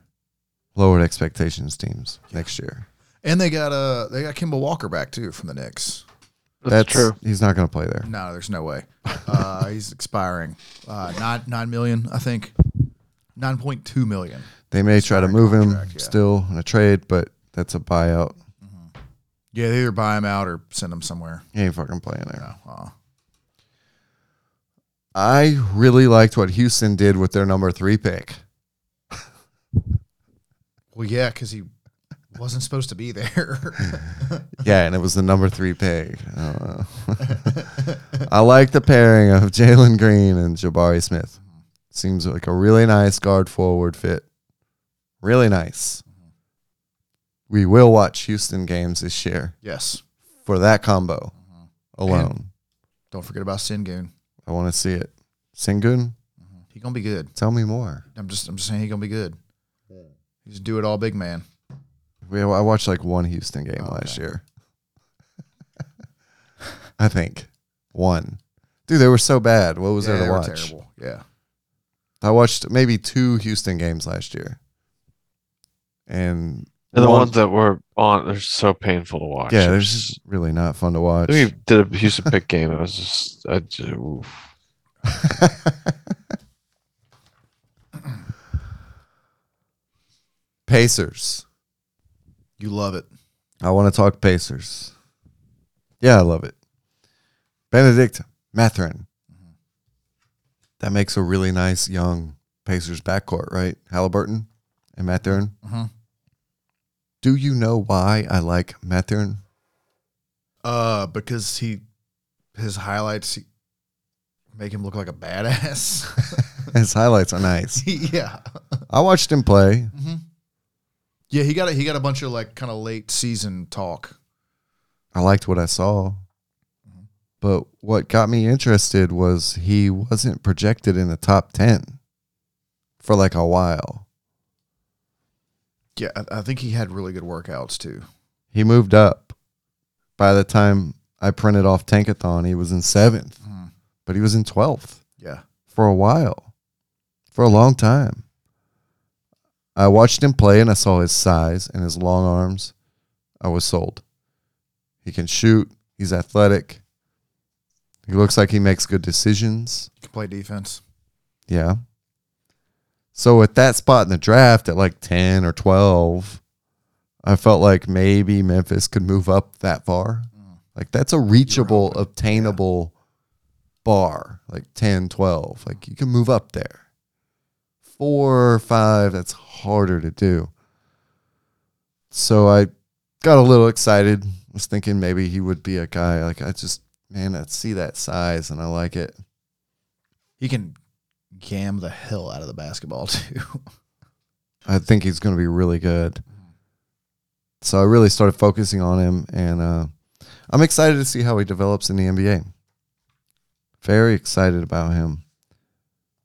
lowered expectations teams next year. and they got uh they got Kemba Walker back too from the Knicks. that's, true. He's not going to play there. No, there's no way. Uh, he's expiring. Uh, nine nine million, I think. Nine point two million. They may try to Expiring move him yeah. still in a trade, but that's a buyout. Yeah, they either buy him out or send him somewhere. He ain't fucking playing there. No, uh, I really liked what Houston did with their number three pick. well, yeah, because he Wasn't supposed to be there. Yeah, and it was the number three pick. I. Uh, I like the pairing of Jalen Green and Jabari Smith. Seems like a really nice guard forward fit. Really nice. We will watch Houston games this year yes. for that combo mm-hmm. alone. Don't forget about Sengun. I want to see it. Sengun, mm-hmm. He gonna be good. tell me more. I'm just I'm just saying he gonna be good. He's a do it all big man. We, I watched like one Houston game Oh, last okay. year. I think one. Dude, they were so bad. What was yeah, there they to were watch? terrible. Yeah. I watched maybe two Houston games last year, and And the one- ones that were on, they're so painful to watch. yeah, It they're just really not fun to watch. We did a Houston pick game. It was just, I just oof. Pacers. You love it. I want to talk Pacers. Yeah, I love it. Bennedict Mathurin. That makes a really nice young Pacers backcourt, right? Halliburton and Mathurin. Mhm. Do you know why I like Mathurin? Uh, because he his highlights he- make him look like a badass. His highlights are nice. yeah. I watched him play. Yeah, he got a, he got a bunch of like kind of late season talk. I liked what I saw. But what got me interested was he wasn't projected in the top 10 for like a while. Yeah, I, I think he had really good workouts too. He moved up. By the time I printed off Tankathon, he was in seventh, Mhm. but he was in 12th Yeah. for a while, for a long time. I watched him play and I saw his size and his long arms. I was sold. He can shoot, he's athletic. He looks like he makes good decisions. He can play defense. Yeah. So at that spot in the draft at like 10 or 12, I felt like maybe Memphis could move up that far. Like that's a reachable, obtainable bar, like 10, 12. Like you can move up there. Four or five, that's harder to do. So I got a little excited. Was thinking maybe he would be a guy. Like I just, man, I see that size and I like it. He can gam the hell out of the basketball too. I think he's going to be really good. So I really started focusing on him, and uh, I'm excited to see how he develops in the NBA. Very excited about him.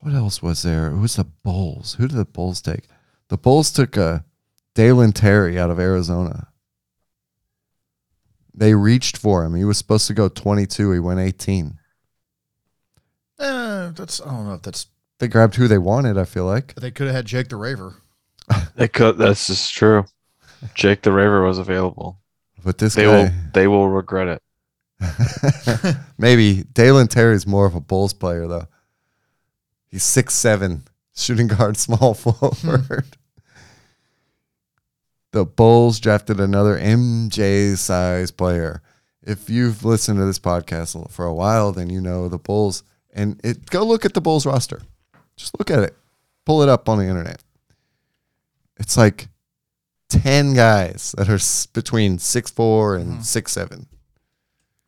What else was there? It was the Bulls. Who did the Bulls take? The Bulls took uh, Dalen Terry out of Arizona. They reached for him. He was supposed to go 22. He went 18. Eh, that's I don't know if that's They grabbed who they wanted, I feel like. they could have had Jake LaRavia. They could. That's just true. Jake LaRavia was available. But this They guy. will. They will regret it. Maybe Dalen Terry's more of a Bulls player though. He's six seven, shooting guard, small forward. the Bulls drafted another MJ size player. If you've listened to this podcast for a while, then you know the Bulls. And it go look at the Bulls roster. Just look at it. Pull it up on the internet. It's like ten guys that are s- between six four and hmm. six seven.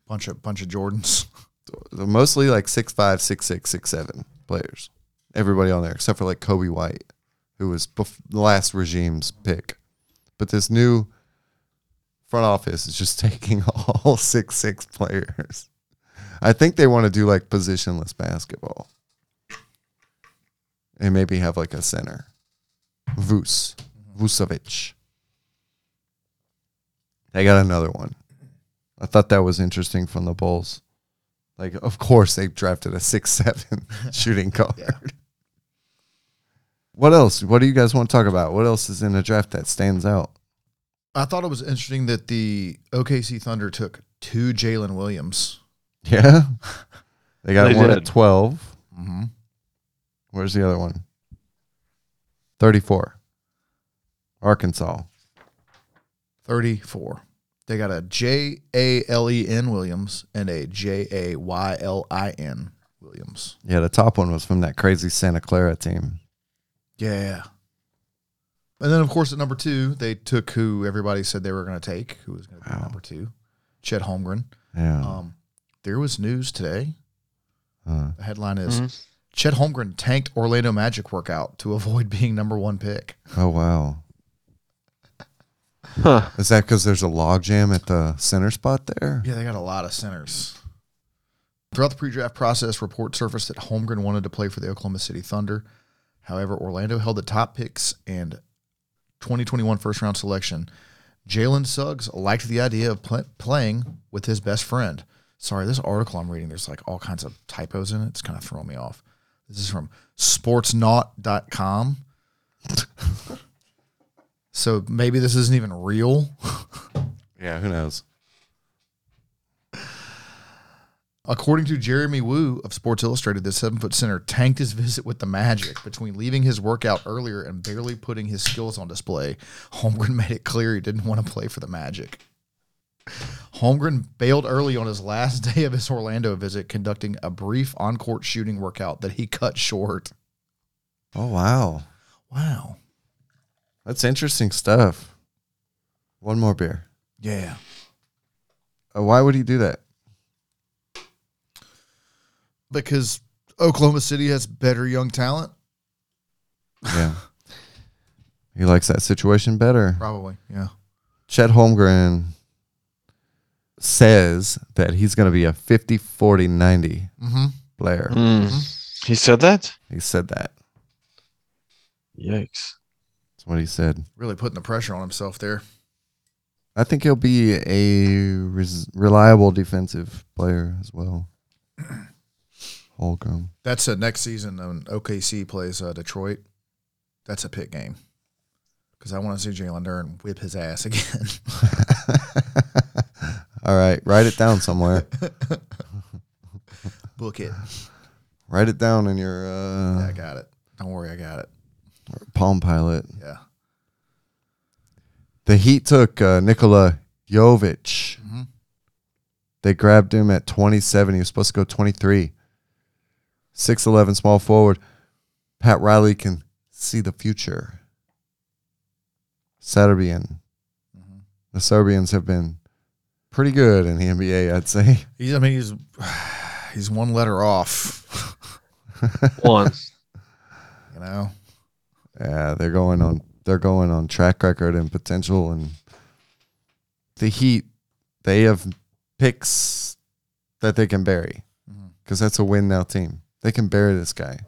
Bunch of bunch of Jordans. They're mostly like six five, six six, six seven players. Everybody on there except for like Coby White, who was bef- the last regime's pick. But this new front office is just taking all six six players. I think they want to do like positionless basketball, and maybe have like a center, Vus, Vucevic. They got another one. I thought that was interesting from the Bulls. Like, of course, they drafted a six seven shooting guard. Yeah. What else? What do you guys want to talk about? What else is in the draft that stands out? I thought it was interesting that the OKC Thunder took two Jalen Williams. Yeah, they got They one did. at twelve. Mm-hmm. Where's the other one? Thirty-four. Arkansas. 34. They got a J A L E N Williams and a J A Y L I N Williams. Yeah, the top one was from that crazy Santa Clara team. Yeah. And then, of course, at number two, they took who everybody said they were going to take, who was going to be number two, Chet Holmgren. Yeah. Um, there was news today. Uh, The headline is Mhm. Chet Holmgren tanked Orlando Magic workout to avoid being number one pick. oh wow. Huh. Is that because there's a log jam at the center spot there? Yeah, they got a lot of centers. Throughout the pre-draft process, reports surfaced that Holmgren wanted to play for the Oklahoma City Thunder. However, Orlando held the top picks and 2021 first round selection. Jalen Suggs liked the idea of pl- playing with his best friend. Sorry, this article I'm reading, there's like all kinds of typos in it. It's kind of throwing me off. This is from sportsnaut.com. so maybe this isn't even real. Yeah. Who knows? According to Jeremy Woo of Sports Illustrated, the seven foot center tanked his visit with the Magic between leaving his workout earlier and barely putting his skills on display. Holmgren made it clear he didn't want to play for the Magic. Holmgren bailed early on his last day of his Orlando visit, conducting a brief on court shooting workout that he cut short. Oh wow. Wow. That's interesting stuff. One more beer. Yeah. Uh, why would he do that? Because Oklahoma City has better young talent? Yeah. he likes that situation better. Probably. Yeah. Chet Holmgren says that he's going to be a 50 40 90 Mm-hmm. player. Mm. He said that? He said that. Yikes. That's what he said. Really putting the pressure on himself there. I think he'll be a res- reliable defensive player as well. Holmgren. That's uh, next season when OKC plays uh, Detroit. That's a pit game because I want to see Jalen Duren whip his ass again. All right, write it down somewhere. Book it. write it down in your uh, Yeah, I got it. Don't worry, I got it. Palm Pilot. Yeah. The Heat took uh, Nikola Jovic. Mhm. They grabbed him at 27. He was supposed to go 23. 6'11 small forward. Pat Riley can see the future. Serbian. Mhm. The Serbians have been pretty good in the NBA, I'd say. He's. I mean, he's he's one letter off. One. You know. Yeah, they're going on they're going on track record and potential and the Heat they have picks that they can bury mm-hmm. because that's a win now team. They can bury this guy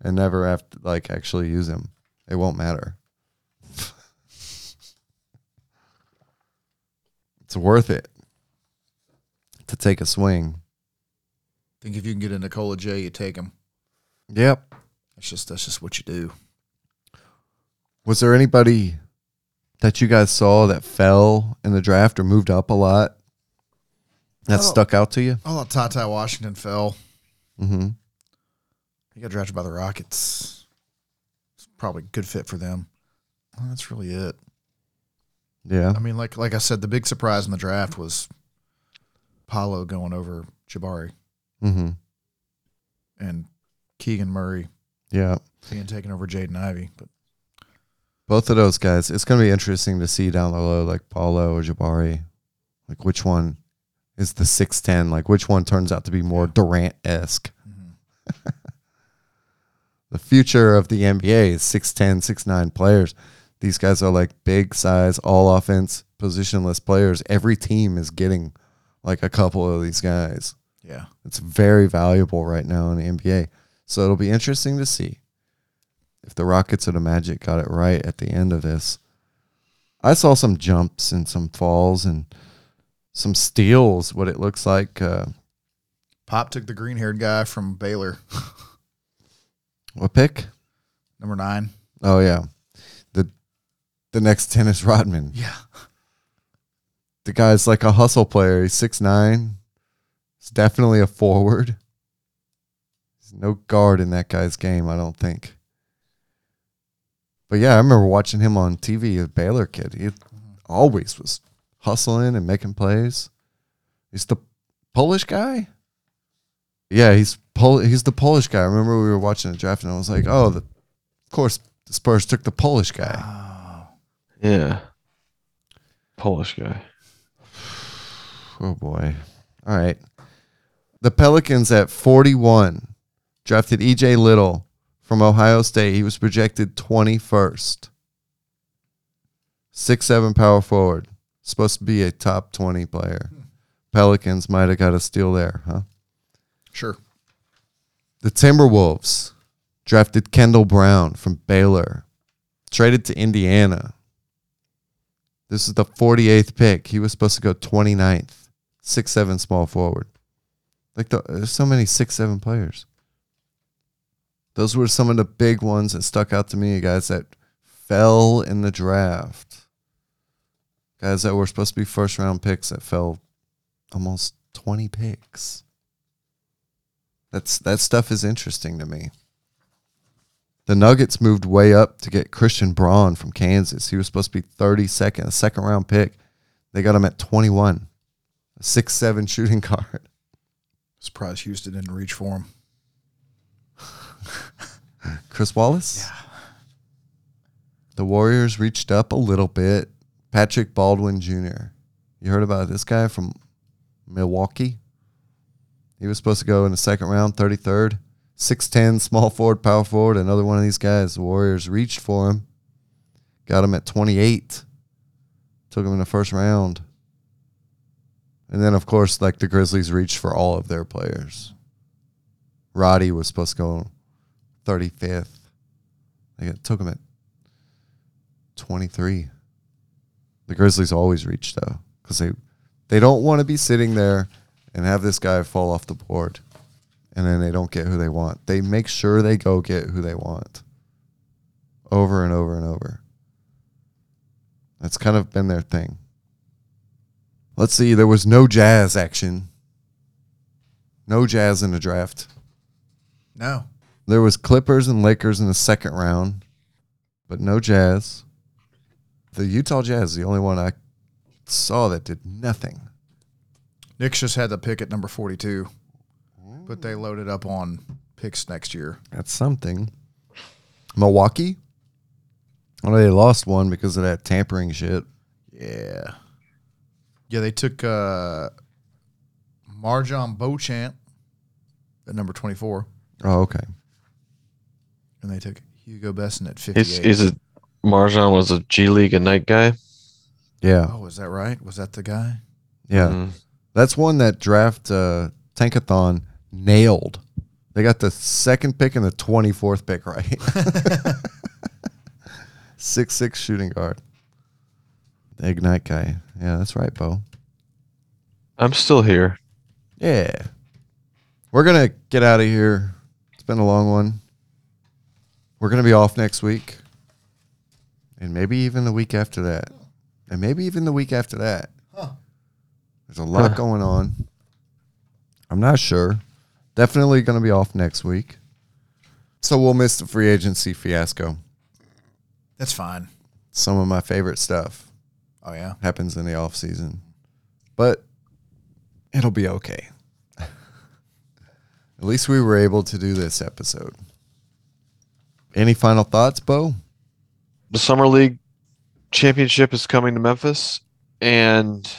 and never have to like actually use him. It won't matter. it's worth it to take a swing. think if you can get a Cola J, you take him. Yep. That's just that's just what you do. Was there anybody that you guys saw that fell in the draft or moved up a lot that Oh. stuck out to you? I thought TyTy Washington fell. Mm-hmm. He got drafted by the Rockets. It's probably a good fit for them. Well, that's really it. Yeah. I mean, like like I said, the big surprise in the draft was Paolo going over Jabari Mm-hmm. and Keegan Murray Yeah. being taken over Jaden Ivey. But Both of those guys. It's going to be interesting to see down the low, like Paolo or Jabari. Like which one is the 6'10? Like which one turns out to be more Durant esque? the future of the NBA is 6'10, 6'9 players. These guys are like big size, all offense, positionless players. Every team is getting like a couple of these guys. yeah, It's very valuable right now in the NBA. So it'll be interesting to see if the Rockets or the Magic got it right at the end of this. I saw some jumps and some falls and some steals, what it looks like. Uh, Pop took the green haired guy from Baylor, what pick? number nine. Oh, yeah. The, the next Dennis Rodman. Yeah, The guy's like a hustle player. He's six nine. He's definitely a forward. There's no guard in that guy's game, I don't think. But yeah, I remember watching him on TV, a Baylor kid. He always was hustling and making plays. He's the Polish guy. Yeah, he's Pol- He's the Polish guy. I remember we were watching the draft, and I was like, "Oh, the, of course, the Spurs took the Polish guy." Yeah. Polish guy. Oh boy. All right. The Pelicans at 41 drafted EJ Liddell from Ohio State. He was projected 21st. Six seven power forward. Supposed to be a top 20 player. Pelicans might have got a steal there, huh? Sure. The Timberwolves drafted Kendall Brown from Baylor, traded to Indiana. This is the 48th pick. He was supposed to go 29th, six seven small forward. Like the, there's so many six seven players. Those were some of the big ones that stuck out to me, guys that fell in the draft. Guys that were supposed to be first round picks that fell almost 20 picks. That's that stuff is interesting to me. The Nuggets moved way up to get Christian Braun from Kansas. He was supposed to be 32nd, a second round pick. They got him at 21. A six seven shooting guard. Surprised Houston didn't reach for him. Chris Wallace? Yeah. The Warriors reached up a little bit. Patrick Baldwin Jr. You heard about this guy from Milwaukee? He was supposed to go in the second round, 33rd. 6'10, small forward, power forward. Another one of these guys. The Warriors reached for him. Got him at 28. Took him in the first round. And then, of course, like the Grizzlies reached for all of their players. Roddy was supposed to go 35th. They took him at 23. The Grizzlies always reach though, because they they don't want to be sitting there and have this guy fall off the board, and then they don't get who they want. They make sure they go get who they want. Over and over and over. That's kind of been their thing. Let's see. There was no jazz action. No jazz in the draft. No. There was Clippers and Lakers in the second round, but no Jazz. The Utah Jazz, is the only one I saw that did nothing. Knicks just had the pick at number 42, but they loaded up on picks next year. That's something. Milwaukee. Well, they lost one because of that tampering shit. Yeah. Yeah, they took uh MarJon Beauchamp at number 24, Oh, okay. and they took Hugo Besson at 58. Is is it MarJon was a G League Ignite guy? Yeah. oh, is that right? Was that the guy? Yeah. Mhm. That's one that draft uh, Tankathon nailed. They got the second pick and the 24th pick right. six six shooting guard. The Ignite guy. Yeah, that's right, Bo. I'm still here. Yeah. We're going to get out of here. It's been a long one. We're going to be off next week. And maybe even the week after that. And maybe even the week after that. There's a lot Huh. going on. I'm not sure. Definitely going to be off next week. So we'll miss the free agency fiasco. That's fine. Some of my favorite stuff Oh yeah. happens in the off season. But it'll be okay. At least we were able to do this episode. Any final thoughts, Bo? The summer league championship is coming to Memphis, and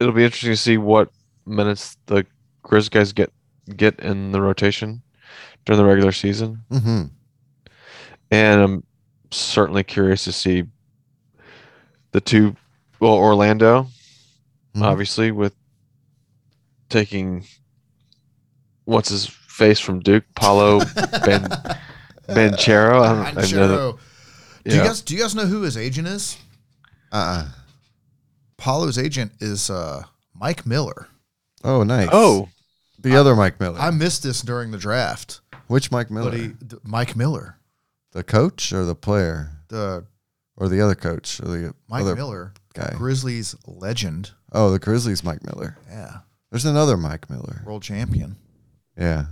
it'll be interesting to see what minutes the Grizz guys get get in the rotation during the regular season. Mm-hmm. and I'm certainly curious to see the two. Well, Orlando, Mhm. obviously, with taking what's his face from Duke, Paolo Ben Banchero. I don't- I know that- Do you yeah. guys do you guys know who his agent is? Uh-uh. Paolo's agent is uh, Mike Miller. Oh, nice. Oh, the other Mike Miller. I missed this during the draft, Which Mike Miller? but he Mike Miller, the coach or the player? the Or the other coach? Or the Mike other Miller, guy? Grizzlies legend. Oh, the Grizzlies Mike Miller. Yeah, There's another Mike Miller. world champion. Yeah.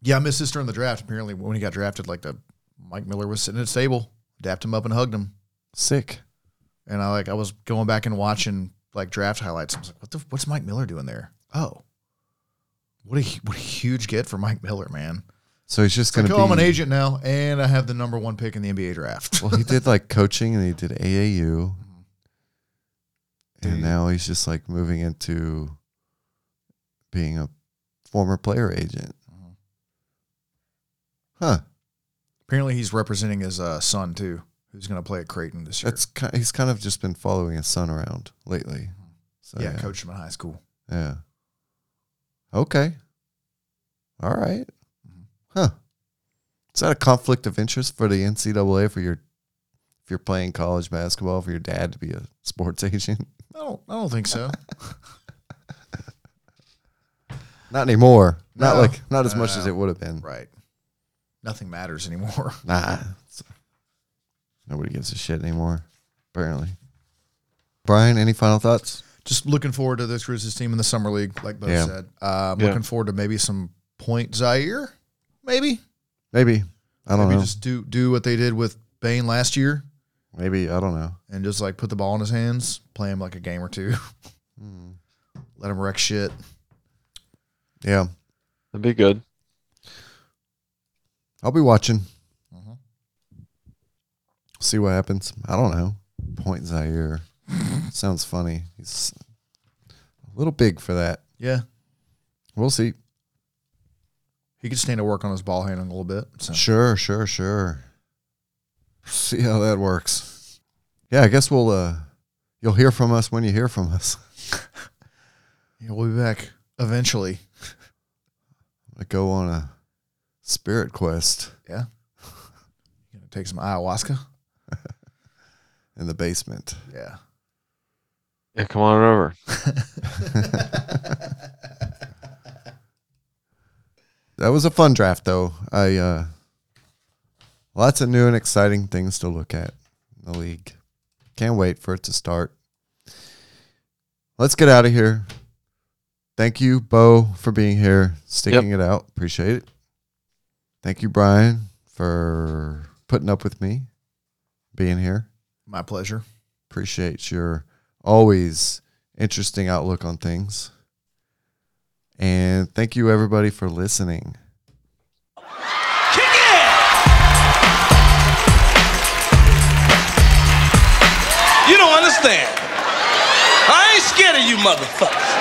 Yeah, I missed this during the draft. Apparently, when he got drafted, like the Mike Miller was sitting at his table, dapped him up and hugged him. Sick. And I like I was going back and watching like draft highlights. I was like, what the what's Mike Miller doing there? Oh, what a what a huge get for Mike Miller, man. So he's just like, going to oh, be. I'm an agent now, and I have the number one pick in the NBA draft. Well, he did like coaching and he did AAU. Did And now he's just like moving into being a former player agent. Mhm. Huh. Apparently, he's representing his uh, son too, who's going to play at Creighton this year. That's ki- he's kind of just been following his son around lately. So, yeah, coached him in high school. Yeah. Okay. All right. Huh. Is that a conflict of interest for the NCAA for your if you're playing college basketball for your dad to be a sports agent? I don't. I don't think so. Not anymore. Not like not as No, much no, as it would have been. right. Nothing matters anymore. Nah. Nobody gives a shit anymore. Apparently. Brian, any final thoughts? Just looking forward to this Grizzlies team in the summer league, like Bo Yeah. said. Uh, I'm Yeah. looking forward to maybe some point Ziaire, maybe. Maybe. I don't know. maybe know. just do do what they did with Bane last year, Maybe. I don't know. and just like put the ball in his hands, play him like a game or two, Hmm. let him wreck shit. Yeah. That'd be good. I'll be watching. Mhm. See what happens. I don't know. Point Ziaire. Sounds funny. He's a little big for that. Yeah, We'll see. He could stand to work on his ball handling a little bit. So Sure, sure, sure. See how that works. Yeah, I guess we'll uh you'll hear from us when you hear from us. yeah, we'll be back eventually. I go on a spirit quest Yeah, you gonna take some ayahuasca? in the basement. Yeah. Yeah, come on over. That was a fun draft though. I uh lots of new and exciting things to look at in the league. Can't wait for it to start. Let's get out of here. Thank you, Bo, for being here, sticking it out. Appreciate it. Thank you, Brian, for putting up with me, being here. My pleasure. Appreciate your always interesting outlook on things. And thank you, everybody, for listening. You don't understand. I ain't scared of you motherfuckers.